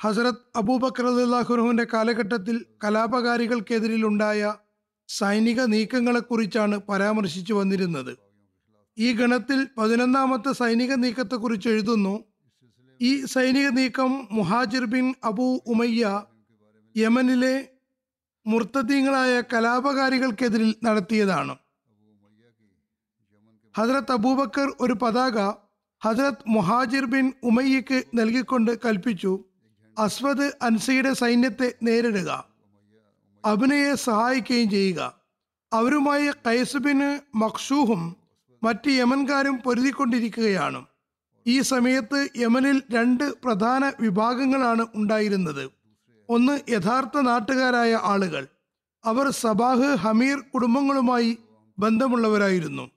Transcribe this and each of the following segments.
ഹസരത്ത് അബൂബക്കർ അള്ളാഹുറുവിന്റെ കാലഘട്ടത്തിൽ കലാപകാരികൾക്കെതിരിലുണ്ടായ സൈനിക നീക്കങ്ങളെക്കുറിച്ചാണ് പരാമർശിച്ചു വന്നിരുന്നത്. ഈ ഗണത്തിൽ പതിനൊന്നാമത്തെ സൈനിക നീക്കത്തെക്കുറിച്ച് എഴുതുന്നു. ഈ സൈനിക നീക്കം മുഹാജിർ ബിൻ അബൂ ഉമയ്യ യമനിലെ മുർത്തദീങ്ങളായ കലാപകാരികൾക്കെതിരിൽ നടത്തിയതാണ്. ഹസ്രത്ത് അബൂബക്കർ ഒരു പതാക ഹസ്രത്ത് മുഹാജിർ ബിൻ ഉമയ്യക്ക് നൽകിക്കൊണ്ട് കൽപ്പിച്ചു. അസ്വദ് അൻസയുടെ സൈന്യത്തെ നേരിടുക അഭിനയെ സഹായിക്കുകയും ചെയ്യുക. അവരുമായി കൈസുബിന് ബിൻ മഖ്ഷൂഹും മറ്റ് യമൻകാരും പൊരുതിക്കൊണ്ടിരിക്കുകയാണ്. ഈ സമയത്ത് യമനിൽ രണ്ട് പ്രധാന വിഭാഗങ്ങളാണ് ഉണ്ടായിരുന്നത്. ഒന്ന് യഥാർത്ഥ നാട്ടുകാരായ ആളുകൾ. അവർ സബാഹ് ഹമീർ കുടുംബങ്ങളുമായി ബന്ധമുള്ളവരായിരുന്നു.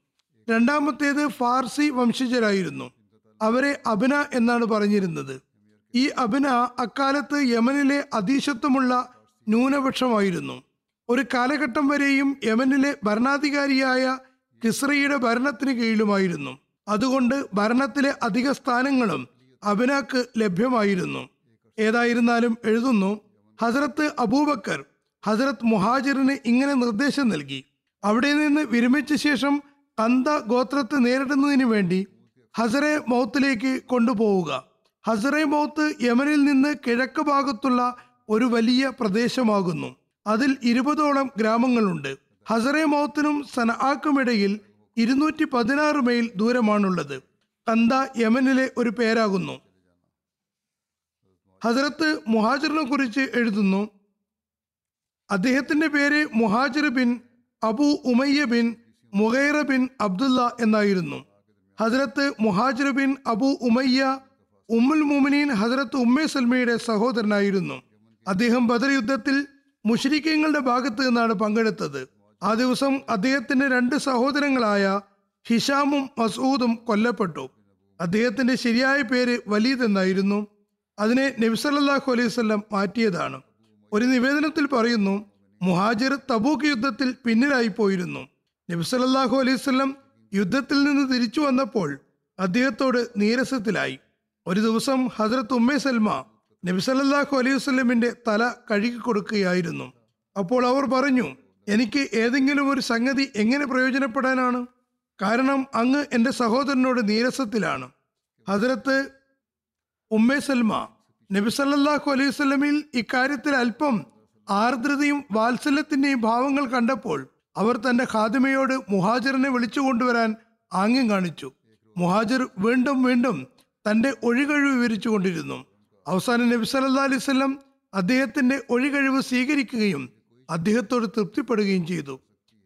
രണ്ടാമത്തേത് ഫാർസി വംശജരായിരുന്നു. അവരെ അബിന എന്നാണ് പറഞ്ഞിരുന്നത്. ഈ അബിന അക്കാലത്ത് യമനിലെ അതീശത്വമുള്ള ന്യൂനപക്ഷമായിരുന്നു. ഒരു കാലഘട്ടം വരെയും യമനിലെ ഭരണാധികാരിയായ കിസ്രയുടെ ഭരണത്തിന് കീഴിലുമായിരുന്നു. അതുകൊണ്ട് ഭരണത്തിലെ അധിക സ്ഥാനങ്ങളും അബിനാക്ക് ലഭ്യമായിരുന്നു. ഏതായിരുന്നാലും എഴുതുന്നു ഹസരത്ത് അബൂബക്കർ ഹസരത്ത് മുഹാജിറിന് ഇങ്ങനെ നിർദ്ദേശം നൽകി. അവിടെ നിന്ന് വിരമിച്ച ശേഷം കന്ത ഗോത്രത്തെ നേരിടുന്നതിന് വേണ്ടി ഹസരെ മൗത്തിലേക്ക് കൊണ്ടുപോവുക. ഹസറെ മൗത്ത് യമനിൽ നിന്ന് കിഴക്ക് ഭാഗത്തുള്ള ഒരു വലിയ പ്രദേശമാകുന്നു. അതിൽ ഇരുപതോളം ഗ്രാമങ്ങളുണ്ട്. ഹസറെ മൗത്തിനും സനആക്കുമിടയിൽ ഇരുന്നൂറ്റി പതിനാറ് മൈൽ ദൂരമാണുള്ളത്. കന്ത യമനിലെ ഒരു പേരാകുന്നു. ഹസരത്ത് മുഹാജിറിനെ കുറിച്ച് എഴുതുന്നു. അദ്ദേഹത്തിന്റെ പേര് Muhajir bin Abu Umayya bin Mughira bin Abdullah എന്നായിരുന്നു. ഹസരത്ത് മുഹാജിർ ബിൻ അബു ഉമയ്യ ഉമ്മുൽ മുമിനീൻ ഹസരത്ത് ഉമ്മേ സൽമയുടെ സഹോദരനായിരുന്നു. അദ്ദേഹം ബദർ യുദ്ധത്തിൽ മുഷരിക്കങ്ങളുടെ ഭാഗത്ത് നിന്നാണ് പങ്കെടുത്തത്. ആ ദിവസം അദ്ദേഹത്തിന്റെ രണ്ട് സഹോദരങ്ങളായ ഹിഷാമും മസൂദും കൊല്ലപ്പെട്ടു. അദ്ദേഹത്തിന്റെ ശരിയായ പേര് വലീദ് എന്നായിരുന്നു. അതിനെ നബിസലല്ലാഹു അലൈവല്ലം മാറ്റിയതാണ്. ഒരു നിവേദനത്തിൽ പറയുന്നു മുഹാജിർ തബൂക്ക് യുദ്ധത്തിൽ പിന്നിലായി പോയിരുന്നു നബിസലല്ലാഹു അലൈവല്ലം യുദ്ധത്തിൽ നിന്ന് തിരിച്ചു വന്നപ്പോൾ അദ്ദേഹത്തോട് നീരസത്തിലായി. ഒരു ദിവസം ഹസ്രത്ത് ഉമ്മേ സൽമ നബിസല്ലാഹു അലൈഹി വസ്ലമിന്റെ തല കഴുകി കൊടുക്കുകയായിരുന്നു. അപ്പോൾ അവർ പറഞ്ഞു എനിക്ക് ഏതെങ്കിലും ഒരു സംഗതി എങ്ങനെ പ്രയോജനപ്പെടാനാണ്? കാരണം അങ്ങ് എന്റെ സഹോദരനോട് നീരസത്തിലാണ്. ഹസരത്ത് ഉമ്മേ സൽമ നബിസല്ലാഹു അലൈഹി വസ്ലമിൽ ഇക്കാര്യത്തിൽ അല്പം ആർദ്രതയും വാത്സല്യത്തിന്റെയും ഭാവങ്ങൾ കണ്ടപ്പോൾ അവർ തന്റെ ഖാദിമയോട് മുഹാജിറിനെ വിളിച്ചു കൊണ്ടുവരാൻ ആംഗ്യം കാണിച്ചു. മുഹാജിർ വീണ്ടും വീണ്ടും തന്റെ ഒഴികഴിവ് വിവരിച്ചു കൊണ്ടിരുന്നു അവസാനം നബി സല്ലാ അലൈഹി അദ്ദേഹത്തിന്റെ ഒഴികഴിവ് സ്വീകരിക്കുകയും അദ്ദേഹത്തോട് തൃപ്തിപ്പെടുകയും ചെയ്തു.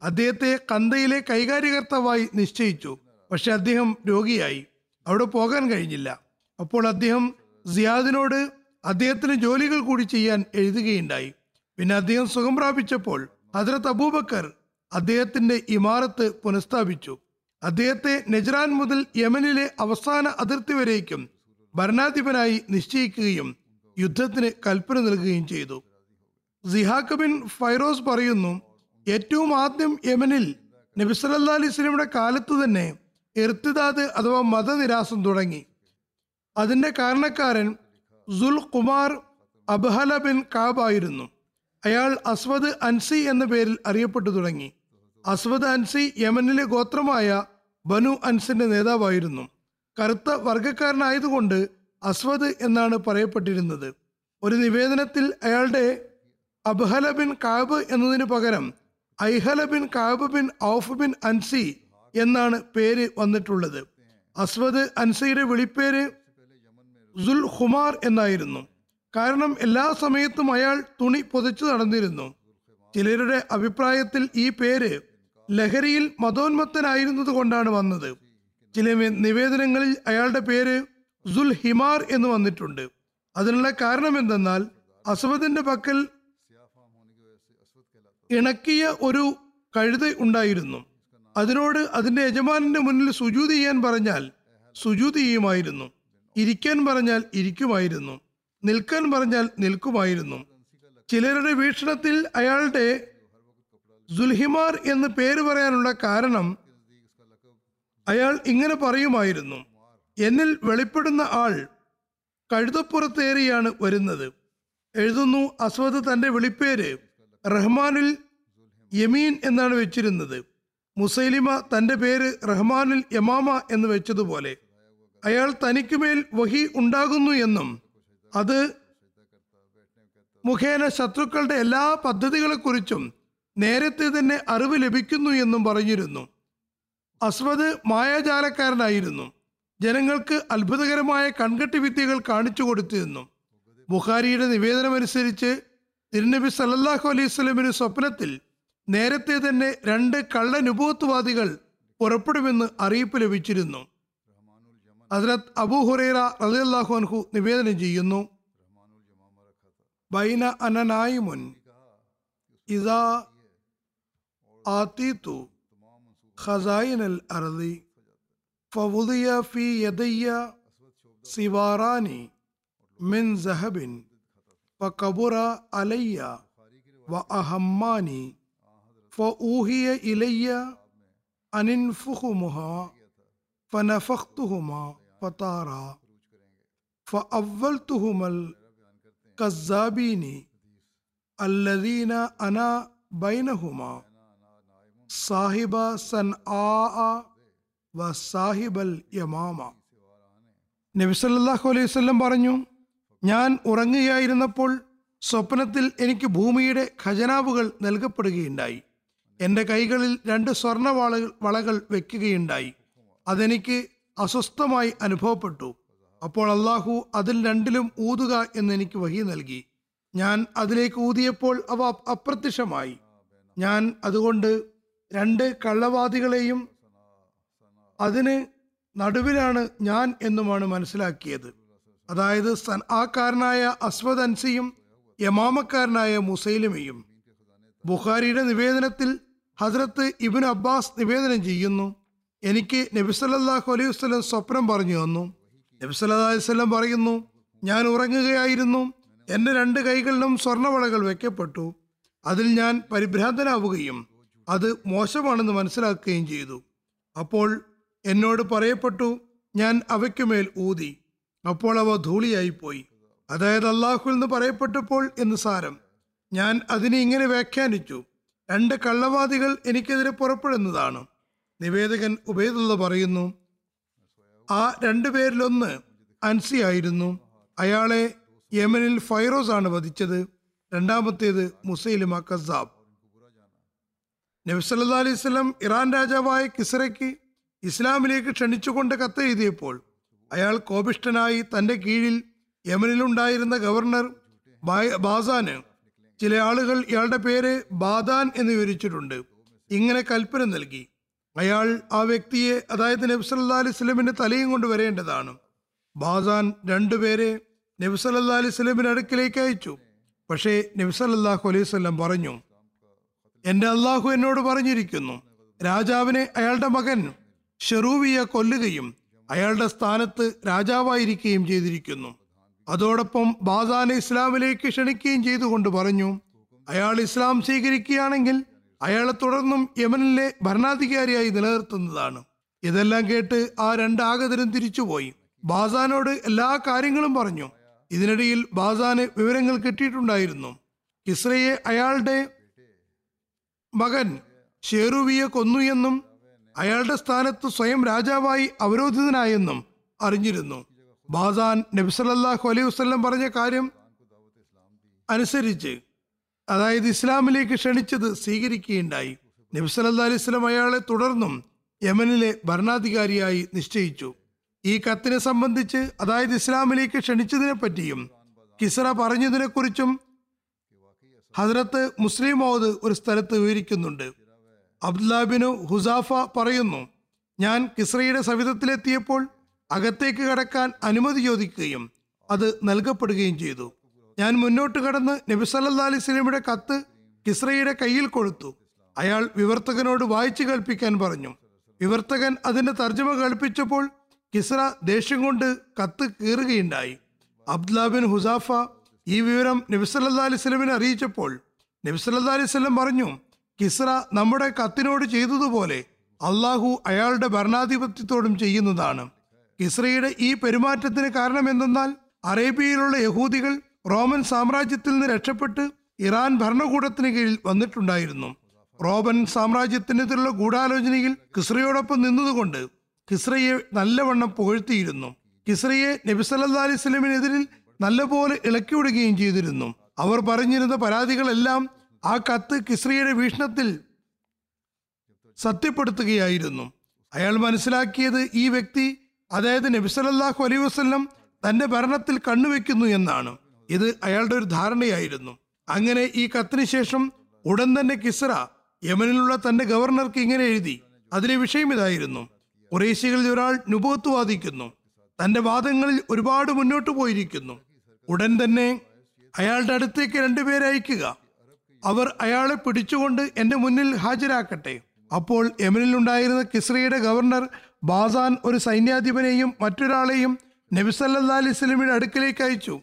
അദ്ദേഹത്തെ കന്തയിലെ കൈകാര്യകർത്താവായി നിശ്ചയിച്ചു. പക്ഷെ അദ്ദേഹം രോഗിയായി. അവിടെ പോകാൻ കഴിഞ്ഞില്ല. അപ്പോൾ അദ്ദേഹം സിയാദിനോട് അദ്ദേഹത്തിന് ജോലികൾ കൂടി ചെയ്യാൻ എഴുതുകയുണ്ടായി. പിന്നെ അദ്ദേഹം സുഖം പ്രാപിച്ചപ്പോൾ ഹജ്രത് അബൂബക്കർ അദ്ദേഹത്തിന്റെ ഇമാറത്ത് പുനഃസ്ഥാപിച്ചു. അദ്ദേഹത്തെ നെജ്റാൻ മുതൽ യമനിലെ അവസാന അതിർത്തി വരേക്കും ഭരണാധിപനായി നിശ്ചയിക്കുകയും യുദ്ധത്തിന് കൽപ്പന നൽകുകയും ചെയ്തു. സിഹാക്ക് ബിൻ ഫൈറോസ് പറയുന്നു ഏറ്റവും ആദ്യം യമനിൽ നബി സല്ലല്ലാഹു അലൈഹി വസല്ലമയുടെ കാലത്ത് തന്നെ ഇർത്തിദാദ് അഥവാ മതനിരാസം തുടങ്ങി. അതിന്റെ കാരണക്കാരൻ സുൽ കുമാർ അബ്ഹല ബിൻ കാബ് ആയിരുന്നു. അയാൾ അസ്വദ് അൻസി എന്ന പേരിൽ അറിയപ്പെട്ടു തുടങ്ങി. അസ്വദ് അൻസി യമനിലെ ഗോത്രമായ ബനു അൻസിന്റെ നേതാവായിരുന്നു. കറുത്ത വർഗക്കാരനായതുകൊണ്ട് അസ്വദ് എന്നാണ് പറയപ്പെട്ടിരുന്നത്. ഒരു നിവേദനത്തിൽ അയാളുടെ അബ്ഹല ബിൻ കാബ് എന്നതിന് പകരം Ayhala bin Kaab bin Awf bin Ansi എന്നാണ് പേര് വന്നിട്ടുള്ളത്. അസ്വദ് അൻസിയുടെ വിളിപ്പേര് സുൽ ഹുമാർ എന്നായിരുന്നു. കാരണം എല്ലാ സമയത്തും അയാൾ തുണി പൊതിച്ചു നടന്നിരുന്നു. ചിലരുടെ അഭിപ്രായത്തിൽ ഈ പേര് ലഹരിയിൽ മതോന്മത്തനായിരുന്നത് കൊണ്ടാണ് വന്നത്. ചില നിവേദനങ്ങളിൽ അയാളുടെ പേര് സുൽ ഹിമാർ എന്ന് വന്നിട്ടുണ്ട്. അതിനുള്ള കാരണം എന്തെന്നാൽ അസ്വദിന്റെ പക്കൽ ഇണക്കിയ ഒരു കഴുത ഉണ്ടായിരുന്നു. അതിനോട് അതിന്റെ യജമാനന്റെ മുന്നിൽ സുജൂത് ചെയ്യാൻ പറഞ്ഞാൽ സുജൂത് ചെയ്യുമായിരുന്നു. ഇരിക്കാൻ പറഞ്ഞാൽ ഇരിക്കുമായിരുന്നു. നിൽക്കാൻ പറഞ്ഞാൽ നിൽക്കുമായിരുന്നു. ചിലരുടെ വീക്ഷണത്തിൽ അയാളുടെ സുൽഹിമാർ എന്ന് പേര് പറയാനുള്ള കാരണം അയാൾ ഇങ്ങനെ പറയുമായിരുന്നു. എന്നിൽ വെളിപ്പെടുന്ന ആൾ കഴുതപ്പുറത്തേറിയാണ് വരുന്നത്. എഴുതുന്നു അസ്വദ് തന്റെ വിളിപ്പേര് റഹ്മാനിൽ യമീൻ എന്നാണ് വെച്ചിരുന്നത്. മുസൈലിമ തന്റെ പേര് റഹ്മാനുൽ യമാമ എന്ന് വെച്ചതുപോലെ. അയാൾ തനിക്കുമേൽ വഹി ഉണ്ടാകുന്നു എന്നും അത് മുഖേന ശത്രുക്കളുടെ എല്ലാ പദ്ധതികളെക്കുറിച്ചും നേരത്തെ തന്നെ അറിവ് ലഭിക്കുന്നു എന്നും പറഞ്ഞിരുന്നു. അസ്വദ് മായാജാലക്കാരനായിരുന്നു. ജനങ്ങൾക്ക് അത്ഭുതകരമായ കൺകെട്ടി വിദ്യകൾ കാണിച്ചു കൊടുത്തിരുന്നു. ബുഖാരിയുടെ നിവേദനമനുസരിച്ച് തിരുനബി സല്ലാഹു അലൈഹി സ്വലമിന് സ്വപ്നത്തിൽ നേരത്തെ തന്നെ രണ്ട് കള്ള നുബൂത്തുവാദികൾ പുറപ്പെടുമെന്ന് അറിയിപ്പ് ലഭിച്ചിരുന്നു. ഹസ്രത്ത് അബു ഹുറൈറ റളിയല്ലാഹു അൻഹു നിവേദനം ചെയ്യുന്നു. ബൈന അനനായി മുൻ ഇതാ أعطيت خزائن الأرض فوضي في يدي سواران من ذهب فكبر علي وأهماني فأوهي إلي أن انفخهما فنفختهما فطارا فأولتهما الكذابين الذين أنا بينهما. സാഹിബ സൻ ആ വ സാഹിബൽ യമാമ. നബിസല്ലാഹു അലൈഹി സ്വല്ലം പറഞ്ഞു ഞാൻ ഉറങ്ങുകയായിരുന്നപ്പോൾ സ്വപ്നത്തിൽ എനിക്ക് ഭൂമിയുടെ ഖജനാവുകൾ നൽകപ്പെടുകയുണ്ടായി. എന്റെ കൈകളിൽ രണ്ട് സ്വർണ വളകൾ വളകൾ വെക്കുകയുണ്ടായി. അതെനിക്ക് അസ്വസ്ഥമായി അനുഭവപ്പെട്ടു. അപ്പോൾ അള്ളാഹു അതിൽ രണ്ടിലും ഊതുക എന്നെനിക്ക് വഹി നൽകി. ഞാൻ അതിലേക്ക് ഊതിയപ്പോൾ അവ അപ്രത്യക്ഷമായി. ഞാൻ അതുകൊണ്ട് രണ്ട് കള്ളവാദികളെയും അതിന് നടുവിലാണ് ഞാൻ എന്നുമാണ് മനസ്സിലാക്കിയത്. അതായത് സൻആക്കാരനായ അസ്വദ് അൻസിയും യമാമക്കാരനായ മുസൈലിമയും. ബുഖാരിയുടെ നിവേദനത്തിൽ ഹസ്രത്ത് ഇബിൻ അബ്ബാസ് നിവേദനം ചെയ്യുന്നു. എനിക്ക് നബി സല്ലല്ലാഹു അലൈഹി വസ്ലം സ്വപ്നം പറഞ്ഞു തന്നു. നബി സല്ലല്ലാഹു അലൈഹി വസല്ലം പറയുന്നു ഞാൻ ഉറങ്ങുകയായിരുന്നു. എന്റെ രണ്ട് കൈകളിലും സ്വർണവളകൾ വെക്കപ്പെട്ടു. അതിൽ ഞാൻ പരിഭ്രാന്തനാവുകയും അത് മോശമാണെന്ന് മനസ്സിലാക്കുകയും ചെയ്തു. അപ്പോൾ എന്നോട് പറയപ്പെട്ടു ഞാൻ അവയ്ക്കുമേൽ ഊതി. അപ്പോൾ അവ ധൂളിയായിപ്പോയി. അതായത് അള്ളാഹുൽ എന്ന് പറയപ്പെട്ടപ്പോൾ എന്ന് സാരം. ഞാൻ അതിനെ ഇങ്ങനെ വ്യാഖ്യാനിച്ചു. രണ്ട് കള്ളവാദികൾ എനിക്കെതിരെ പുറപ്പെടുന്നതാണ്. നിവേദകൻ ഉബൈദുള്ള പറയുന്നു ആ രണ്ടു പേരിലൊന്ന് അൻസി ആയിരുന്നു. അയാളെ യമനിൽ ഫൈറോസ് ആണ് വധിച്ചത്. രണ്ടാമത്തേത് മുസൈലിമ കസാബ്. നബി സല്ലല്ലാഹു അലൈഹി സ്വലം ഇറാൻ രാജാവായ കിസ്രയ്ക്ക് ഇസ്ലാമിലേക്ക് ക്ഷണിച്ചുകൊണ്ട് കത്തെഴുതിയപ്പോൾ അയാൾ കോപിഷ്ഠനായി തന്റെ കീഴിൽ യമനിലുണ്ടായിരുന്ന ഗവർണർ ബാസാന് ചില ആളുകൾ ഇയാളുടെ പേര് ബാദാൻ എന്ന് വിവരിച്ചിട്ടുണ്ട്. ഇങ്ങനെ കൽപ്പന നൽകി. അയാൾ ആ വ്യക്തിയെ അതായത് നബ്സല്ലാ അലൈഹി സ്വലമിന്റെ തലയും കൊണ്ട് വരേണ്ടതാണ്. ബാസാൻ രണ്ടുപേരെ നബ്സല്ലാ അലൈഹി സ്വലമിന്റെ അടുക്കിലേക്ക് അയച്ചു. പക്ഷേ നബ്സല്ലാഹു അലൈഹി സ്വലം പറഞ്ഞു എന്റെ അള്ളാഹു എന്നോട് പറഞ്ഞിരിക്കുന്നു. രാജാവിനെ അയാളുടെ മകൻ ഷെറൂവിയെ കൊല്ലുകയും അയാളുടെ സ്ഥാനത്ത് രാജാവായിരിക്കുകയും ചെയ്തിരിക്കുന്നു. അതോടൊപ്പം ബാദാനെ ഇസ്ലാമിലേക്ക് ക്ഷണിക്കുകയും ചെയ്തുകൊണ്ട് പറഞ്ഞു അയാൾ ഇസ്ലാം സ്വീകരിക്കുകയാണെങ്കിൽ അയാളെ തുടർന്നും യമനിലെ ഭരണാധികാരിയായി നിലനിർത്തുന്നതാണ്. ഇതെല്ലാം കേട്ട് ആ രണ്ടാഗതരും തിരിച്ചുപോയി. ബാസാനോട് എല്ലാ കാര്യങ്ങളും പറഞ്ഞു. ഇതിനിടയിൽ ബാസാന് വിവരങ്ങൾ കിട്ടിയിട്ടുണ്ടായിരുന്നു. കിസ്രയെ അയാളുടെ മകൻ ഷേറുവിയെ കൊന്നു എന്നും അയാളുടെ സ്ഥാനത്ത് സ്വയം രാജാവായി അവരോധിതനായെന്നും അറിഞ്ഞിരുന്നു. ബാസാൻ നബിസലല്ലാഹു അലൈഹി വസ്ലം പറഞ്ഞ കാര്യം അനുസരിച്ച് അതായത് ഇസ്ലാമിലേക്ക് ക്ഷണിച്ചത് സ്വീകരിക്കുകയുണ്ടായി. നബിസല്ലാ അലൈഹി സ്വലം അയാളെ തുടർന്നും യമനിലെ ഭരണാധികാരിയായി നിശ്ചയിച്ചു. ഈ കത്തിനെ സംബന്ധിച്ച് അതായത് ഇസ്ലാമിലേക്ക് ക്ഷണിച്ചതിനെ പറ്റിയും കിസറ പറഞ്ഞതിനെ കുറിച്ചും ഹസ്രത്ത് മുസ്ലിം മൗദ് ഒരു സ്ഥലത്ത് വിവരിക്കുന്നുണ്ട്. അബ്ദുല്ലാബിനു ഹുസാഫ പറയുന്നു ഞാൻ കിസ്രയുടെ സവിധത്തിലെത്തിയപ്പോൾ അകത്തേക്ക് കടക്കാൻ അനുമതി ചോദിക്കുകയും അത് നൽകപ്പെടുകയും ചെയ്തു. ഞാൻ മുന്നോട്ട് കടന്ന് നബി സല്ലാ അലൈഹി സ്വലമിയുടെ കത്ത് കിസ്രയുടെ കയ്യിൽ കൊടുത്തു. അയാൾ വിവർത്തകനോട് വായിച്ചു കേൾപ്പിക്കാൻ പറഞ്ഞു. വിവർത്തകൻ അതിന്റെ തർജമ കേൾപ്പിച്ചപ്പോൾ കിസ്ര ദേഷ്യം കൊണ്ട് കത്ത് കീറുകയുണ്ടായി. അബ്ദുല്ലാ ബിൻ ഹുസാഫ ഈ വിവരം നബി അലിസ്ലമിനെ അറിയിച്ചപ്പോൾ നബി അലിസ്ലം പറഞ്ഞു കിസ്ര നമ്മുടെ കത്തിനോട് ചെയ്തതുപോലെ അള്ളാഹു അയാളുടെ ഭരണാധിപത്യത്തോടും ചെയ്യുന്നതാണ്. കിസ്രയുടെ ഈ പെരുമാറ്റത്തിന് കാരണം എന്തെന്നാൽ അറേബ്യയിലുള്ള യഹൂദികൾ റോമൻ സാമ്രാജ്യത്തിൽ നിന്ന് രക്ഷപ്പെട്ട് ഇറാൻ ഭരണകൂടത്തിന് കീഴിൽ വന്നിട്ടുണ്ടായിരുന്നു. റോമൻ സാമ്രാജ്യത്തിനെതിരുള്ള ഗൂഢാലോചനയിൽ കിസ്രയോടൊപ്പം നിന്നതുകൊണ്ട് കിസ്രയെ നല്ലവണ്ണം പുകഴ്ത്തിയിരുന്നു. കിസ്രയെ നബിസല്ലാ അലൈഹി സ്വലമിനെതിരിൽ നല്ലപോലെ ഇളക്കിവിടുകയും ചെയ്തിരുന്നു. അവർ പറഞ്ഞിരുന്ന പരാതികളെല്ലാം ആ കത്ത് കിസ്രിയുടെ വീക്ഷണത്തിൽ സത്യപ്പെടുത്തുകയായിരുന്നു. അയാൾ മനസ്സിലാക്കിയത് ഈ വ്യക്തി അതായത് നബിസലല്ലാഹു അലൈ വസ്ലം തന്റെ ഭരണത്തിൽ കണ്ണുവെക്കുന്നു എന്നാണ്. ഇത് അയാളുടെ ഒരു ധാരണയായിരുന്നു. അങ്ങനെ ഈ കത്തിന് ശേഷം ഉടൻ തന്നെ കിസ്ര യമനിലുള്ള തന്റെ ഗവർണർക്ക് ഇങ്ങനെ എഴുതി. അതിലെ വിഷയം ഇതായിരുന്നു. കുറേശികളിൽ ഒരാൾ നുപത്ത് വാദിക്കുന്നു. തന്റെ വാദങ്ങളിൽ ഒരുപാട് മുന്നോട്ട് പോയിരിക്കുന്നു. ഉടൻ തന്നെ അയാളുടെ അടുത്തേക്ക് രണ്ടുപേരെ അയക്കുക. അവർ അയാളെ പിടിച്ചുകൊണ്ട് എന്റെ മുന്നിൽ ഹാജരാക്കട്ടെ. അപ്പോൾ യമനിലുണ്ടായിരുന്ന കിസ്രയുടെ ഗവർണർ ബാസാൻ ഒരു സൈന്യാധിപനെയും മറ്റൊരാളെയും നബിസല്ലാ അലൈഹി സ്വലമിയുടെ അടുക്കിലേക്ക് അയച്ചു.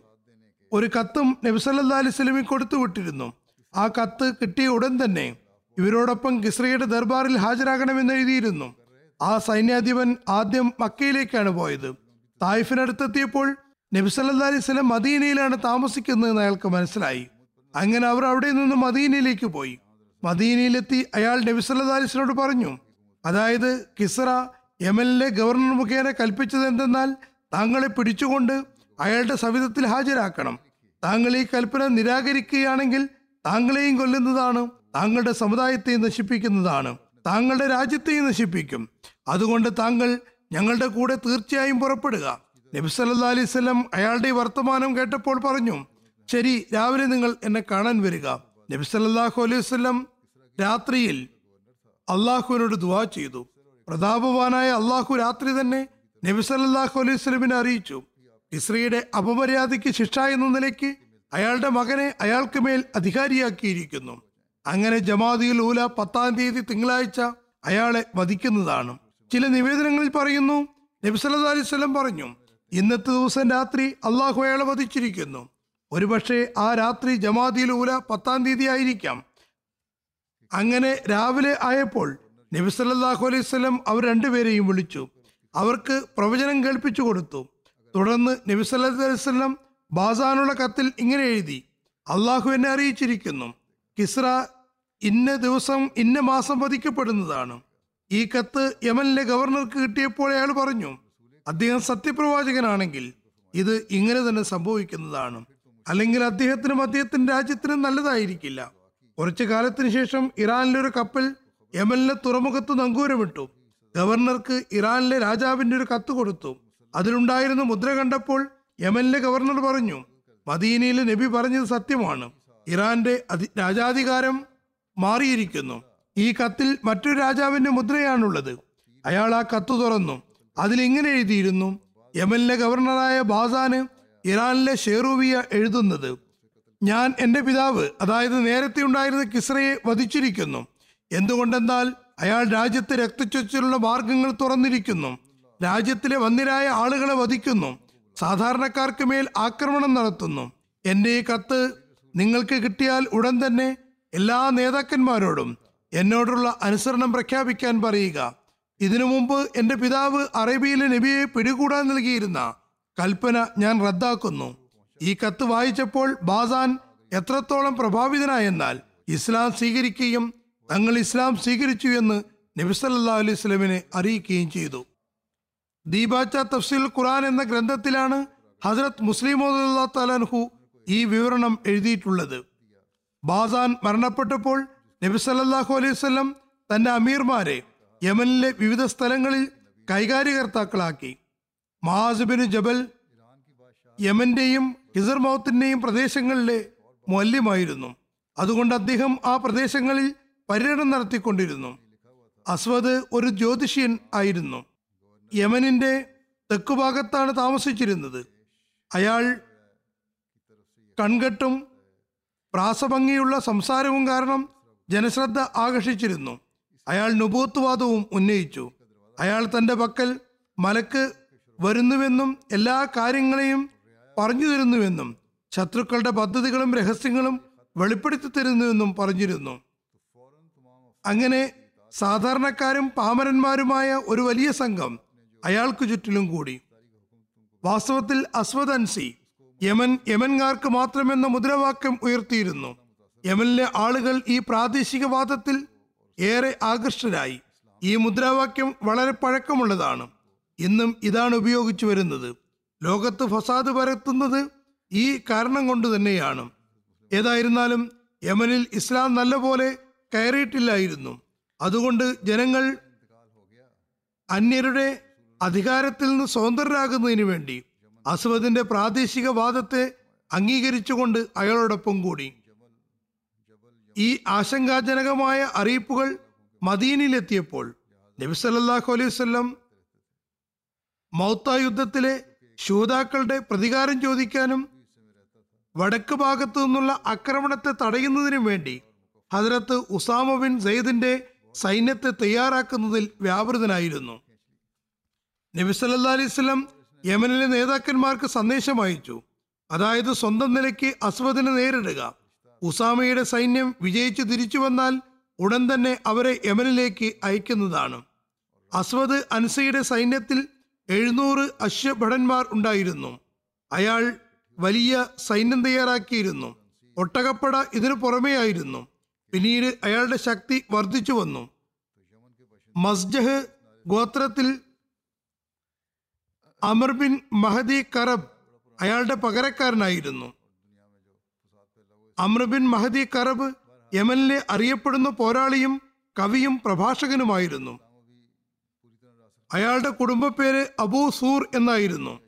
ഒരു കത്തും നബിസല്ലാ അലൈഹി സ്വലമി കൊടുത്തു വിട്ടിരുന്നു. ആ കത്ത് കിട്ടിയ ഉടൻ തന്നെ ഇവരോടൊപ്പം കിസ്രയുടെ ദർബാറിൽ ഹാജരാകണമെന്ന് എഴുതിയിരുന്നു. ആ സൈന്യാധിപൻ ആദ്യം മക്കയിലേക്കാണ് പോയത്. തായിഫിനടുത്തെത്തിയപ്പോൾ നബിസല്ലാ സ്വലം മദീനയിലാണ് താമസിക്കുന്നതെന്ന് അയാൾക്ക് മനസ്സിലായി. അങ്ങനെ അവർ അവിടെ നിന്ന് മദീനയിലേക്ക് പോയി. മദീനയിലെത്തി അയാൾ നബിസല്ലാ അലിസ്ലിനോട് പറഞ്ഞു അതായത് കിസ്ര യമനിലെ ഗവർണർ മുഖേന കൽപ്പിച്ചത് എന്തെന്നാൽ താങ്കളെ പിടിച്ചുകൊണ്ട് അയാളുടെ സവിധത്തിൽ ഹാജരാക്കണം. താങ്കൾ ഈ കൽപ്പന നിരാകരിക്കുകയാണെങ്കിൽ താങ്കളെയും കൊല്ലുന്നതാണ് താങ്കളുടെ സമുദായത്തെയും നശിപ്പിക്കുന്നതാണ് താങ്കളുടെ രാജ്യത്തെയും നശിപ്പിക്കും. അതുകൊണ്ട് താങ്കൾ ഞങ്ങളുടെ കൂടെ തീർച്ചയായും പുറപ്പെടുക. നബി സല്ലാ അലൈഹി സ്വലം അയാളുടെ ഈ വർത്തമാനം കേട്ടപ്പോൾ പറഞ്ഞു ശരി രാവിലെ നിങ്ങൾ എന്നെ കാണാൻ വരിക. നബി സല്ലാഹു അലൈഹി വല്ലം രാത്രിയിൽ അള്ളാഹുവിനോട് ദുവാ ചെയ്തു. പ്രതാപവാനായ അള്ളാഹു രാത്രി തന്നെ നബി സല്ലാഹു അലൈഹി സ്വലമിനെ അറിയിച്ചു. ഇസ്രയുടെ അപമര്യാദയ്ക്ക് ശിക്ഷ എന്ന നിലയ്ക്ക് അയാളുടെ മകനെ അയാൾക്ക് മേൽ അധികാരിയാക്കിയിരിക്കുന്നു. അങ്ങനെ ജമാദിയുൽ ഊല പത്താം തീയതി തിങ്കളാഴ്ച അയാളെ വധിക്കുന്നതാണ്. ചില നിവേദനങ്ങളിൽ പറയുന്നു നബി സല്ലല്ലാഹു അലൈഹി പറഞ്ഞു ഇന്നത്തെ ദിവസം രാത്രി അള്ളാഹു അയാളെ വധിച്ചിരിക്കുന്നു ഒരുപക്ഷെ ആ രാത്രി ഊല പത്താം തീയതി ആയിരിക്കാം. അങ്ങനെ രാവിലെ ആയപ്പോൾ നബി സല്ലല്ലാഹു അലൈഹി സ്വലം അവർ രണ്ടുപേരെയും വിളിച്ചു. അവർക്ക് പ്രവചനം കേൾപ്പിച്ചു കൊടുത്തു. തുടർന്ന് നബി സല്ലല്ലാഹു അലൈഹി വസല്ലം ബാസാനുള്ള കത്തിൽ ഇങ്ങനെ എഴുതി. അള്ളാഹു എന്നെ അറിയിച്ചിരിക്കുന്നു. കിസ്ര ഇന്ന ദിവസം ഇന്ന മാസം വധിക്കപ്പെടുന്നതാണ്. ഈ കത്ത് യമനിലെ ഗവർണർക്ക് കിട്ടിയപ്പോൾ അയാൾ പറഞ്ഞു അദ്ദേഹം സത്യപ്രവാചകനാണെങ്കിൽ ഇത് ഇങ്ങനെ തന്നെ സംഭവിക്കുന്നതാണ്. അല്ലെങ്കിൽ അദ്ദേഹത്തിനും അദ്ദേഹത്തിന്റെ രാജ്യത്തിനും നല്ലതായിരിക്കില്ല. കുറച്ചു കാലത്തിന് ശേഷം ഇറാനിലെ ഒരു കപ്പൽ യമനിലെ തുറമുഖത്ത് നങ്കൂരമിട്ടു. ഗവർണർക്ക് ഇറാനിലെ രാജാവിന്റെ ഒരു കത്ത് കൊടുത്തു. അതിലുണ്ടായിരുന്ന മുദ്ര കണ്ടപ്പോൾ യമനിലെ ഗവർണർ പറഞ്ഞു മദീനയിലെ നബി പറഞ്ഞത് സത്യമാണ്. ഇറാന്റെ രാജാധികാരം മാറിയിരിക്കുന്നു. ഈ കത്തിൽ മറ്റൊരു രാജാവിന്റെ മുദ്രയാണുള്ളത്. അയാൾ ആ കത്ത് തുറന്നു. അതിൽ ഇങ്ങനെ എഴുതിയിരുന്നു? യമനിലെ ഗവർണറായ ബാസാന് ഇറാനിലെ ഷെറൂവിയ എഴുതുന്നത്. ഞാൻ എന്റെ പിതാവ് അതായത് നേരത്തെ ഉണ്ടായിരുന്ന കിസ്രയെ വധിച്ചിരിക്കുന്നു. എന്തുകൊണ്ടെന്നാൽ അയാൾ രാജ്യത്തെ രക്തച്ചൊച്ചിലുള്ള മാർഗങ്ങൾ തുറന്നിരിക്കുന്നു. രാജ്യത്തിലെ വന്നിരായ ആളുകളെ വധിക്കുന്നു. സാധാരണക്കാർക്ക് മേൽ ആക്രമണം നടത്തുന്നു. എന്റെ ഈ കത്ത് നിങ്ങൾക്ക് കിട്ടിയാൽ ഉടൻ തന്നെ എല്ലാ നേതാക്കന്മാരോടും എന്നോടുള്ള അനുസരണം പ്രഖ്യാപിക്കാൻ പറയുക. ഇതിനു മുമ്പ് എന്റെ പിതാവ് അറേബ്യയിലെ നബിയെ പിടികൂടാൻ നൽകിയിരുന്ന കൽപ്പന ഞാൻ റദ്ദാക്കുന്നു. ഈ കത്ത് വായിച്ചപ്പോൾ ബാസാൻ എത്രത്തോളം പ്രഭാവിതനായെന്നാൽ ഇസ്ലാം സ്വീകരിക്കുകയും തങ്ങൾ ഇസ്ലാം സ്വീകരിച്ചു എന്ന് നബി സല്ലല്ലാഹു അലൈഹി സ്വലമിനെ അറിയിക്കുകയും ചെയ്തു. ദീപാച്ച തഫ്സിൽ ഖുറാൻ എന്ന ഗ്രന്ഥത്തിലാണ് ഹസ്രത് മുസ്ലിം തലാൻഹു ഈ വിവരണം എഴുതിയിട്ടുള്ളത്. ബാസാൻ മരണപ്പെട്ടപ്പോൾ നബി സല്ലല്ലാഹു അലൈഹി വസല്ലം തന്റെ അമീർമാരെ യമനിലെ വിവിധ സ്ഥലങ്ങളിൽ കൈകാര്യകർത്താക്കളാക്കി. മഹാസുബിന് ജബൽ യമന്റെയും ഹിസർ മൗത്തിന്റെയും പ്രദേശങ്ങളിലെ മൊല്യമായിരുന്നു അതുകൊണ്ട് അദ്ദേഹം ആ പ്രദേശങ്ങളിൽ പര്യടനം നടത്തിക്കൊണ്ടിരുന്നു. അസ്വദ് ഒരു ജ്യോതിഷ്യൻ ആയിരുന്നു. യമനിന്റെ തെക്കുഭാഗത്താണ് താമസിച്ചിരുന്നത്. അയാൾ കൺകെട്ടും പ്രാസഭംഗിയുള്ള സംസാരവും കാരണം ജനശ്രദ്ധ ആകർഷിച്ചിരുന്നു. അയാൾ നുബൂത്തുവാദവും ഉന്നയിച്ചു. അയാൾ തന്റെ പക്കൽ മലക്ക് വരുന്നുവെന്നും എല്ലാ കാര്യങ്ങളെയും പറഞ്ഞു തരുന്നുവെന്നും ശത്രുക്കളുടെ പദ്ധതികളും രഹസ്യങ്ങളും വെളിപ്പെടുത്തി തരുന്നുവെന്നും പറഞ്ഞിരുന്നു. അങ്ങനെ സാധാരണക്കാരും പാമരന്മാരുമായ ഒരു വലിയ സംഘം അയാൾക്ക് ചുറ്റിലും കൂടി. വാസ്തവത്തിൽ അസ്വദ് അൻസി യമൻ യമൻകാർക്ക് മാത്രമെന്ന മുദ്രാവാക്യം ഉയർത്തിയിരുന്നു. യമനിലെ ആളുകൾ ഈ പ്രാദേശികവാദത്തിൽ ഏറെ ആകൃഷ്ടരായി. ഈ മുദ്രാവാക്യം വളരെ പഴക്കമുള്ളതാണ്. ഇന്നും ഇതാണ് ഉപയോഗിച്ചു വരുന്നത്. ലോകത്ത് ഫസാദ് പരത്തുന്നത് ഈ കാരണം കൊണ്ട് തന്നെയാണ്. ഏതായിരുന്നാലും യമനിൽ ഇസ്ലാം നല്ലപോലെ കയറിയിട്ടില്ലായിരുന്നു. അതുകൊണ്ട് ജനങ്ങൾ അന്യരുടെ അധികാരത്തിൽ നിന്ന് സ്വതന്ത്രരാകുന്നതിന് വേണ്ടി അസ്വദിന്റെ പ്രാദേശിക വാദത്തെ അംഗീകരിച്ചുകൊണ്ട് അയാളോടൊപ്പം കൂടി. ഈ ആശങ്കാജനകമായ അറിയിപ്പുകൾ മദീനിലെത്തിയപ്പോൾ നബി സല്ലല്ലാഹു അലൈഹി വസല്ലം മൗത്ത യുദ്ധത്തിലെ ശൂതാക്കളുടെ പ്രതികാരം ചോദിക്കാനും വടക്ക് ഭാഗത്തു നിന്നുള്ള ആക്രമണത്തെ തടയുന്നതിനും വേണ്ടി ഹജറത്ത് ഉസാമ ബിൻ സെയ്ദിന്റെ സൈന്യത്തെ തയ്യാറാക്കുന്നതിൽ വ്യാപൃതനായിരുന്നു. നബി സല്ലല്ലാഹു അലൈഹി വസല്ലം യമനിലെ നേതാക്കന്മാർക്ക് സന്ദേശം അയച്ചു. അതായത് സ്വന്തം നിലയ്ക്ക് അസ്വദിനെ നേരിടുക. ഉസാമയുടെ സൈന്യം വിജയിച്ചു തിരിച്ചു വന്നാൽ ഉടൻ തന്നെ അവരെ യമനിലേക്ക് അയക്കുന്നതാണ്. അസ്വദ് അൻസയുടെ സൈന്യത്തിൽ എഴുന്നൂറ് അശ്വഭടന്മാർ ഉണ്ടായിരുന്നു. അയാൾ വലിയ സൈന്യം തയ്യാറാക്കിയിരുന്നു. ഒട്ടകപ്പട ഇതിനു പുറമെയായിരുന്നു. പിന്നീട് അയാളുടെ ശക്തി വർദ്ധിച്ചു വന്നു. മസ്ജഹ് ഗോത്രത്തിൽ അമർ ബിൻ മഹദി കറബ് അയാളുടെ പകരക്കാരനായിരുന്നു. അമർ ബിൻ മഹദി കറബ് യമനിലെ അറിയപ്പെടുന്ന പോരാളിയും കവിയും പ്രഭാഷകനുമായിരുന്നു. അയാളുടെ കുടുംബപ്പേര് അബൂ സൂർ എന്നായിരുന്നു.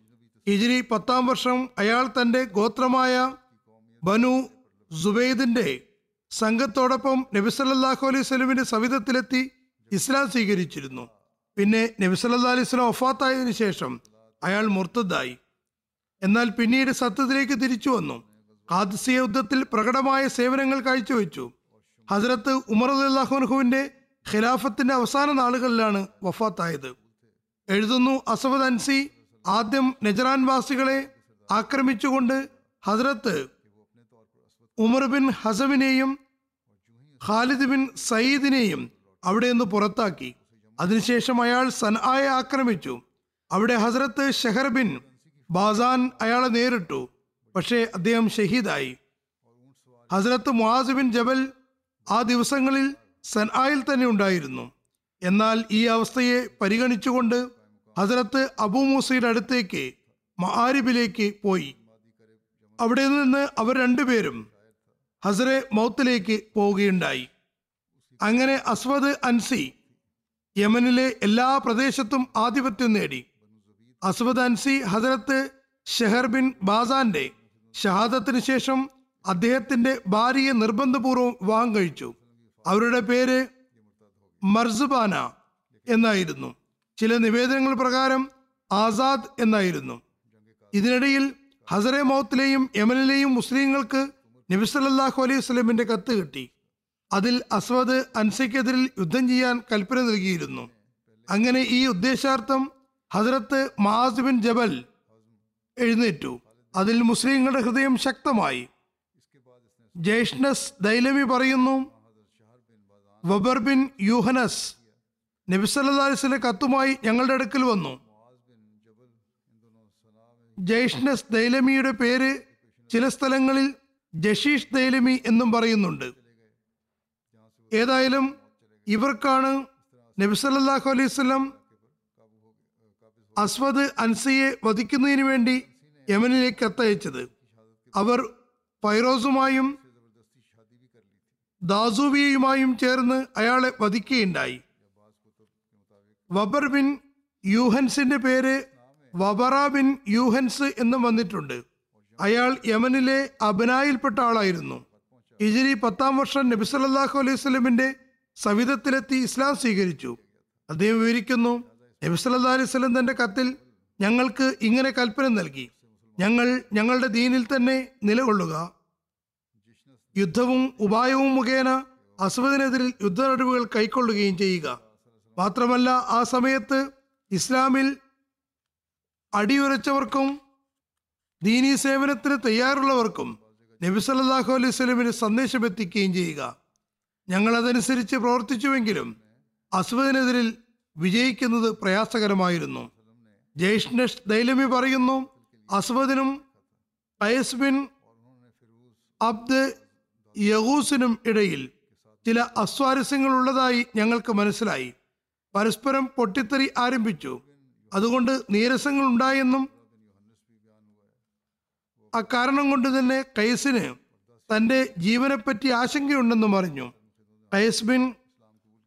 ഹിജിരി പത്താം വർഷം അയാൾ തന്റെ ഗോത്രമായ ബനു സുബൈദിന്റെ സംഘത്തോടൊപ്പം നബി സല്ലല്ലാഹു അലൈഹി സ്വലമിന്റെ സവിധത്തിലെത്തി ഇസ്ലാം സ്വീകരിച്ചിരുന്നു. പിന്നെ നബി സല്ലല്ലാഹു അലൈഹി സ്വലം ഒഫാത്തായതിനു ശേഷം അയാൾ മുർത്തദ്ദായി എന്നാൽ പിന്നീട് സത്യത്തിലേക്ക് തിരിച്ചു വന്നു. ഖാദിസിയ യുദ്ധത്തിൽ പ്രകടമായ സേവനങ്ങൾ കാഴ്ചവെച്ചു. ഹസരത്ത് ഉമർ അള്ളാഹുൻഹുവിന്റെ ഖിലാഫത്തിന്റെ അവസാന നാളുകളിലാണ് വഫാത്തായത്. എഴുതുന്നു അസവദ് അൻസി ആദ്യം നെജറാൻ വാസികളെ ആക്രമിച്ചുകൊണ്ട് ഹസരത്ത് ഉമർ ബിൻ ഹസമിനെയും ഖാലിദ് ബിൻ സയ്യിദിനെയും അവിടെ നിന്ന് പുറത്താക്കി. അതിനുശേഷം അയാൾ സൻആയെ ആക്രമിച്ചു. അവിടെ ഹസരത്ത് ഷെഹർ ബിൻ ബാസാൻ അയാളെ നേരിട്ടു. പക്ഷേ അദ്ദേഹം ഷഹീദായി. ഹസരത്ത് മുഹാസുബിൻ ജബൽ ആ ദിവസങ്ങളിൽ സൻആയിൽ തന്നെ ഉണ്ടായിരുന്നു. എന്നാൽ ഈ അവസ്ഥയെ പരിഗണിച്ചുകൊണ്ട് ഹസരത്ത് അബൂ മൂസയുടെ അടുത്തേക്ക് മഹാരിബിലേക്ക് പോയി. അവിടെ നിന്ന് അവർ രണ്ടുപേരും ഹസറെ മൗത്തിലേക്ക് പോവുകയുണ്ടായി. അങ്ങനെ അസ്വദ് അൻസി യമനിലെ എല്ലാ പ്രദേശത്തും ആധിപത്യം നേടി. അസ്വദ് അൻസി ഹസരത്ത് ഷെഹർ ബിൻ ബാസാന്റെ ഷഹാദത്തിന് ശേഷം അദ്ദേഹത്തിന്റെ ഭാര്യയെ നിർബന്ധപൂർവം വിവാഹം കഴിച്ചു. അവരുടെ പേര് മർസുബാന എന്നായിരുന്നു. ചില നിവേദനങ്ങൾ പ്രകാരം ആസാദ് എന്നായിരുന്നു. ഇതിനിടയിൽ ഹസറെ മൗത്തിലെയും യമനിലെയും മുസ്ലിങ്ങൾക്ക് നബി സല്ലല്ലാഹു അലൈഹി വസ്ലമിന്റെ കത്ത് കിട്ടി. അതിൽ അസ്വദ് അൻസയ്ക്കെതിരിൽ യുദ്ധം ചെയ്യാൻ കൽപ്പന നൽകിയിരുന്നു. അങ്ങനെ ഈ ഉദ്ദേശാർത്ഥം ഹസരത്ത് മാസ് ബിൻ ജബൽ എഴുന്നേറ്റു. അതിൽ മുസ്ലിങ്ങളുടെ ഹൃദയം ശക്തമായി. ജയ്ഷ്നസ് ദൈലമി പറയുന്നു വബർ ബിൻ യൂഹനസ് നബി സല്ലല്ലാഹു അലൈഹി വസല്ലം കത്തുമായി ഞങ്ങളുടെ അടുക്കൽ വന്നു. ജയ്ഷ്നസ് ദൈലമിയുടെ പേര് ചില സ്ഥലങ്ങളിൽ ജഷീഷ് ദൈലമി എന്നും പറയുന്നുണ്ട്. ഏതായാലും ഇവർക്കാണ് നബി സല്ലല്ലാഹു അലൈഹി വസല്ലം അസ്വദ് അൻസിയെ വധിക്കുന്നതിന് വേണ്ടി യമനിലേക്ക് കത്തയച്ചത് അവർ ഫൈറോസുമായും ദാസുബിയുമായും ചേർന്ന് അയാളെ വധിക്കുകയുണ്ടായി. വബർ ബിൻ യൂഹൻസിന്റെ പേര് വബറ ബിൻ യൂഹൻസ് എന്നും വന്നിട്ടുണ്ട്. അയാൾ യമനിലെ അബനായിൽപ്പെട്ട ആളായിരുന്നു. ഇജിരി പത്താം വർഷം നബി സല്ലല്ലാഹു അലൈഹി സ്വലമിന്റെ സവിധത്തിലെത്തി ഇസ്ലാം സ്വീകരിച്ചു. അദ്ദേഹം വിവരിക്കുന്നു നബി സല്ലല്ലാഹു അലൈഹി സ്വലം തന്റെ കത്തിൽ ഞങ്ങൾക്ക് ഇങ്ങനെ കൽപ്പന നൽകി. ഞങ്ങൾ ഞങ്ങളുടെ ദീനിൽ തന്നെ നിലകൊള്ളുക. യുദ്ധവും ഉപായവും മുഖേന അസുഖത്തിനെതിരിൽ യുദ്ധ നടപടികൾ കൈക്കൊള്ളുകയും ചെയ്യുക. മാത്രമല്ല ആ സമയത്ത് ഇസ്ലാമിൽ അടിയുരച്ചവർക്കും ദീനി സേവനത്തിന് തയ്യാറുള്ളവർക്കും നബി സല്ലാഹു അലൈഹി സ്വലമിന് സന്ദേശം എത്തിക്കുകയും ചെയ്യുക. ഞങ്ങൾ അതനുസരിച്ച് പ്രവർത്തിച്ചുവെങ്കിലും അസുഖത്തിനെതിരിൽ വിജയിക്കുന്നത് പ്രയാസകരമായിരുന്നു. ജയ്ഷ്നഷ് ദൈലമി പറയുന്നു അസ്വദിനും ഖൈസ് ബിൻ അബ്ദ് യഹൂസിനും ഇടയിൽ ചില അസ്വാരസ്യങ്ങൾ ഉള്ളതായി ഞങ്ങൾക്ക് മനസ്സിലായി. പരസ്പരം പൊട്ടിത്തെറി ആരംഭിച്ചു. അതുകൊണ്ട് നീരസങ്ങൾ ഉണ്ടായെന്നും അക്കാരണം കൊണ്ട് തന്നെ കൈസിന് തന്റെ ജീവനെപ്പറ്റി ആശങ്കയുണ്ടെന്നും അറിഞ്ഞു. കൈസ് ബിൻ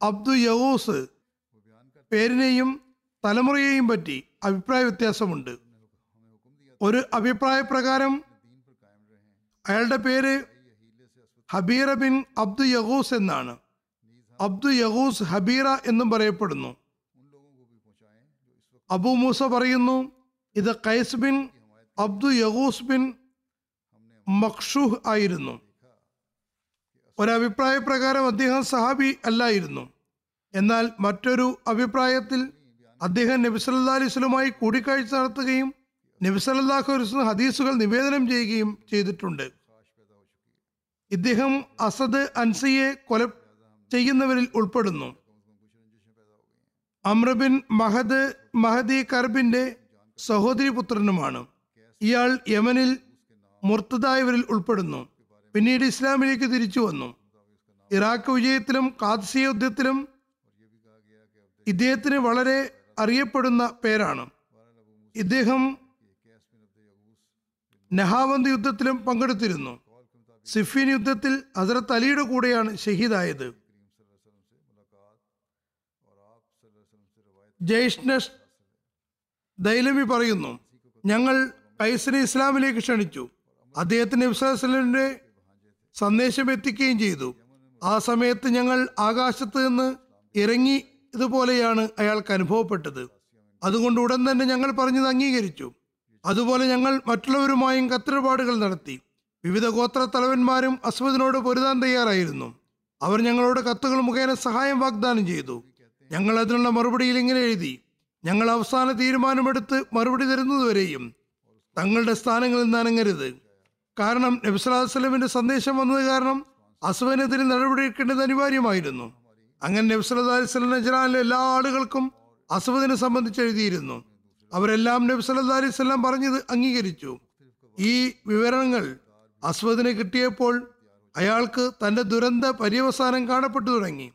അബ്ദു യഹൂസ് പേരിനെയും തലമുറയെയും പറ്റി അഭിപ്രായ വ്യത്യാസമുണ്ട്. ഒരു അഭിപ്രായ പ്രകാരം അയാളുടെ പേര് ഹബീറ ബിൻ അബ്ദു യഹൂസ് എന്നാണ്. അബ്ദു യഹൂസ് ഹബീറ എന്നും പറയപ്പെടുന്നു. അബു മൂസ പറയുന്നു ഇത് Qais bin Abdu Yaghuth bin Makshuh ആയിരുന്നു. ഒരഭിപ്രായ പ്രകാരം അദ്ദേഹം സഹാബി അല്ലായിരുന്നു. എന്നാൽ മറ്റൊരു അഭിപ്രായത്തിൽ അദ്ദേഹം നബി സല്ലല്ലാഹു അലൈഹി വസല്ലമയുമായി കൂടിക്കാഴ്ച നടത്തുകയും നബി സല്ലല്ലാഹു അലൈഹി വസല്ലം ഹദീസുകൾ നിവേദനം ചെയ്യുകയും ചെയ്തിട്ടുണ്ട്. ഇദ്ദേഹം അസദ് അൻസിയെ കൊല ചെയ്യുന്നവരിൽ ഉൾപ്പെടുന്നു. അമ്രബിൻ മഹദ് മഹദി കർബിന്റെ സഹോദരി പുത്രനുമാണ് ഇയാൾ യമനിൽ മുർത്തതായവരിൽ ഉൾപ്പെടുന്നു. പിന്നീട് ഇസ്ലാമിലേക്ക് തിരിച്ചു വന്നു. ഇറാഖ് വിജയത്തിലും കാദ്സിയ യുദ്ധത്തിലും ഇദ്ദേഹത്തിന് വളരെ അറിയപ്പെടുന്ന പേരാണ്. ഇദ്ദേഹം നഹാവന്ത് യുദ്ധത്തിലും പങ്കെടുത്തിരുന്നു. സിഫിൻ യുദ്ധത്തിൽ ഹസരത്ത് അലിയുടെ കൂടെയാണ് ഷഹീദായത്. ജയ്ഷ്നഷ് ദൈലമി പറയുന്നു ഞങ്ങൾ കൈസിനെ ഇസ്ലാമിലേക്ക് ക്ഷണിച്ചു. അദ്ദേഹത്തിന് ഇബ്സലിന്റെ സന്ദേശം എത്തിക്കുകയും ചെയ്തു. ആ സമയത്ത് ഞങ്ങൾ ആകാശത്ത് നിന്ന് ഇറങ്ങി ഇതുപോലെയാണ് അയാൾക്ക് അനുഭവപ്പെട്ടത്. അതുകൊണ്ട് ഉടൻ തന്നെ ഞങ്ങൾ പറഞ്ഞത് അംഗീകരിച്ചു. അതുപോലെ ഞങ്ങൾ മറ്റുള്ളവരുമായും കത്തിടപാടുകൾ നടത്തി. വിവിധ ഗോത്ര തലവന്മാരും അസ്വദിനോട് പൊരുതാൻ തയ്യാറായിരുന്നു. അവർ ഞങ്ങളോട് കത്തുകൾ മുഖേന സഹായം വാഗ്ദാനം ചെയ്തു. ഞങ്ങൾ അതിനുള്ള മറുപടിയിൽ ഇങ്ങനെ എഴുതി ഞങ്ങൾ അവസാന തീരുമാനമെടുത്ത് മറുപടി തരുന്നതുവരെയും തങ്ങളുടെ സ്ഥാനങ്ങളിൽ നിന്ന് അനങ്ങരുത്. കാരണം നബ്സലാസ്ലമിന്റെ സന്ദേശം വന്നത് കാരണം അസുവനെതിരെ നടപടിയെടുക്കേണ്ടത് അനിവാര്യമായിരുന്നു. അങ്ങനെ നബ്സല്ലാ അലൈഹി നജറാനിലെ എല്ലാ ആളുകൾക്കും അസുവദിനെ സംബന്ധിച്ച് എഴുതിയിരുന്നു. അവരെല്ലാം നബി സല്ലാ അലൈഹി സ്വല്ലാം പറഞ്ഞത് അംഗീകരിച്ചു. ഈ വിവരണങ്ങൾ അസ്വദിനെ കിട്ടിയപ്പോൾ അയാൾക്ക് തന്റെ ദുരന്ത പര്യവസാനം കാണപ്പെട്ടു തുടങ്ങി.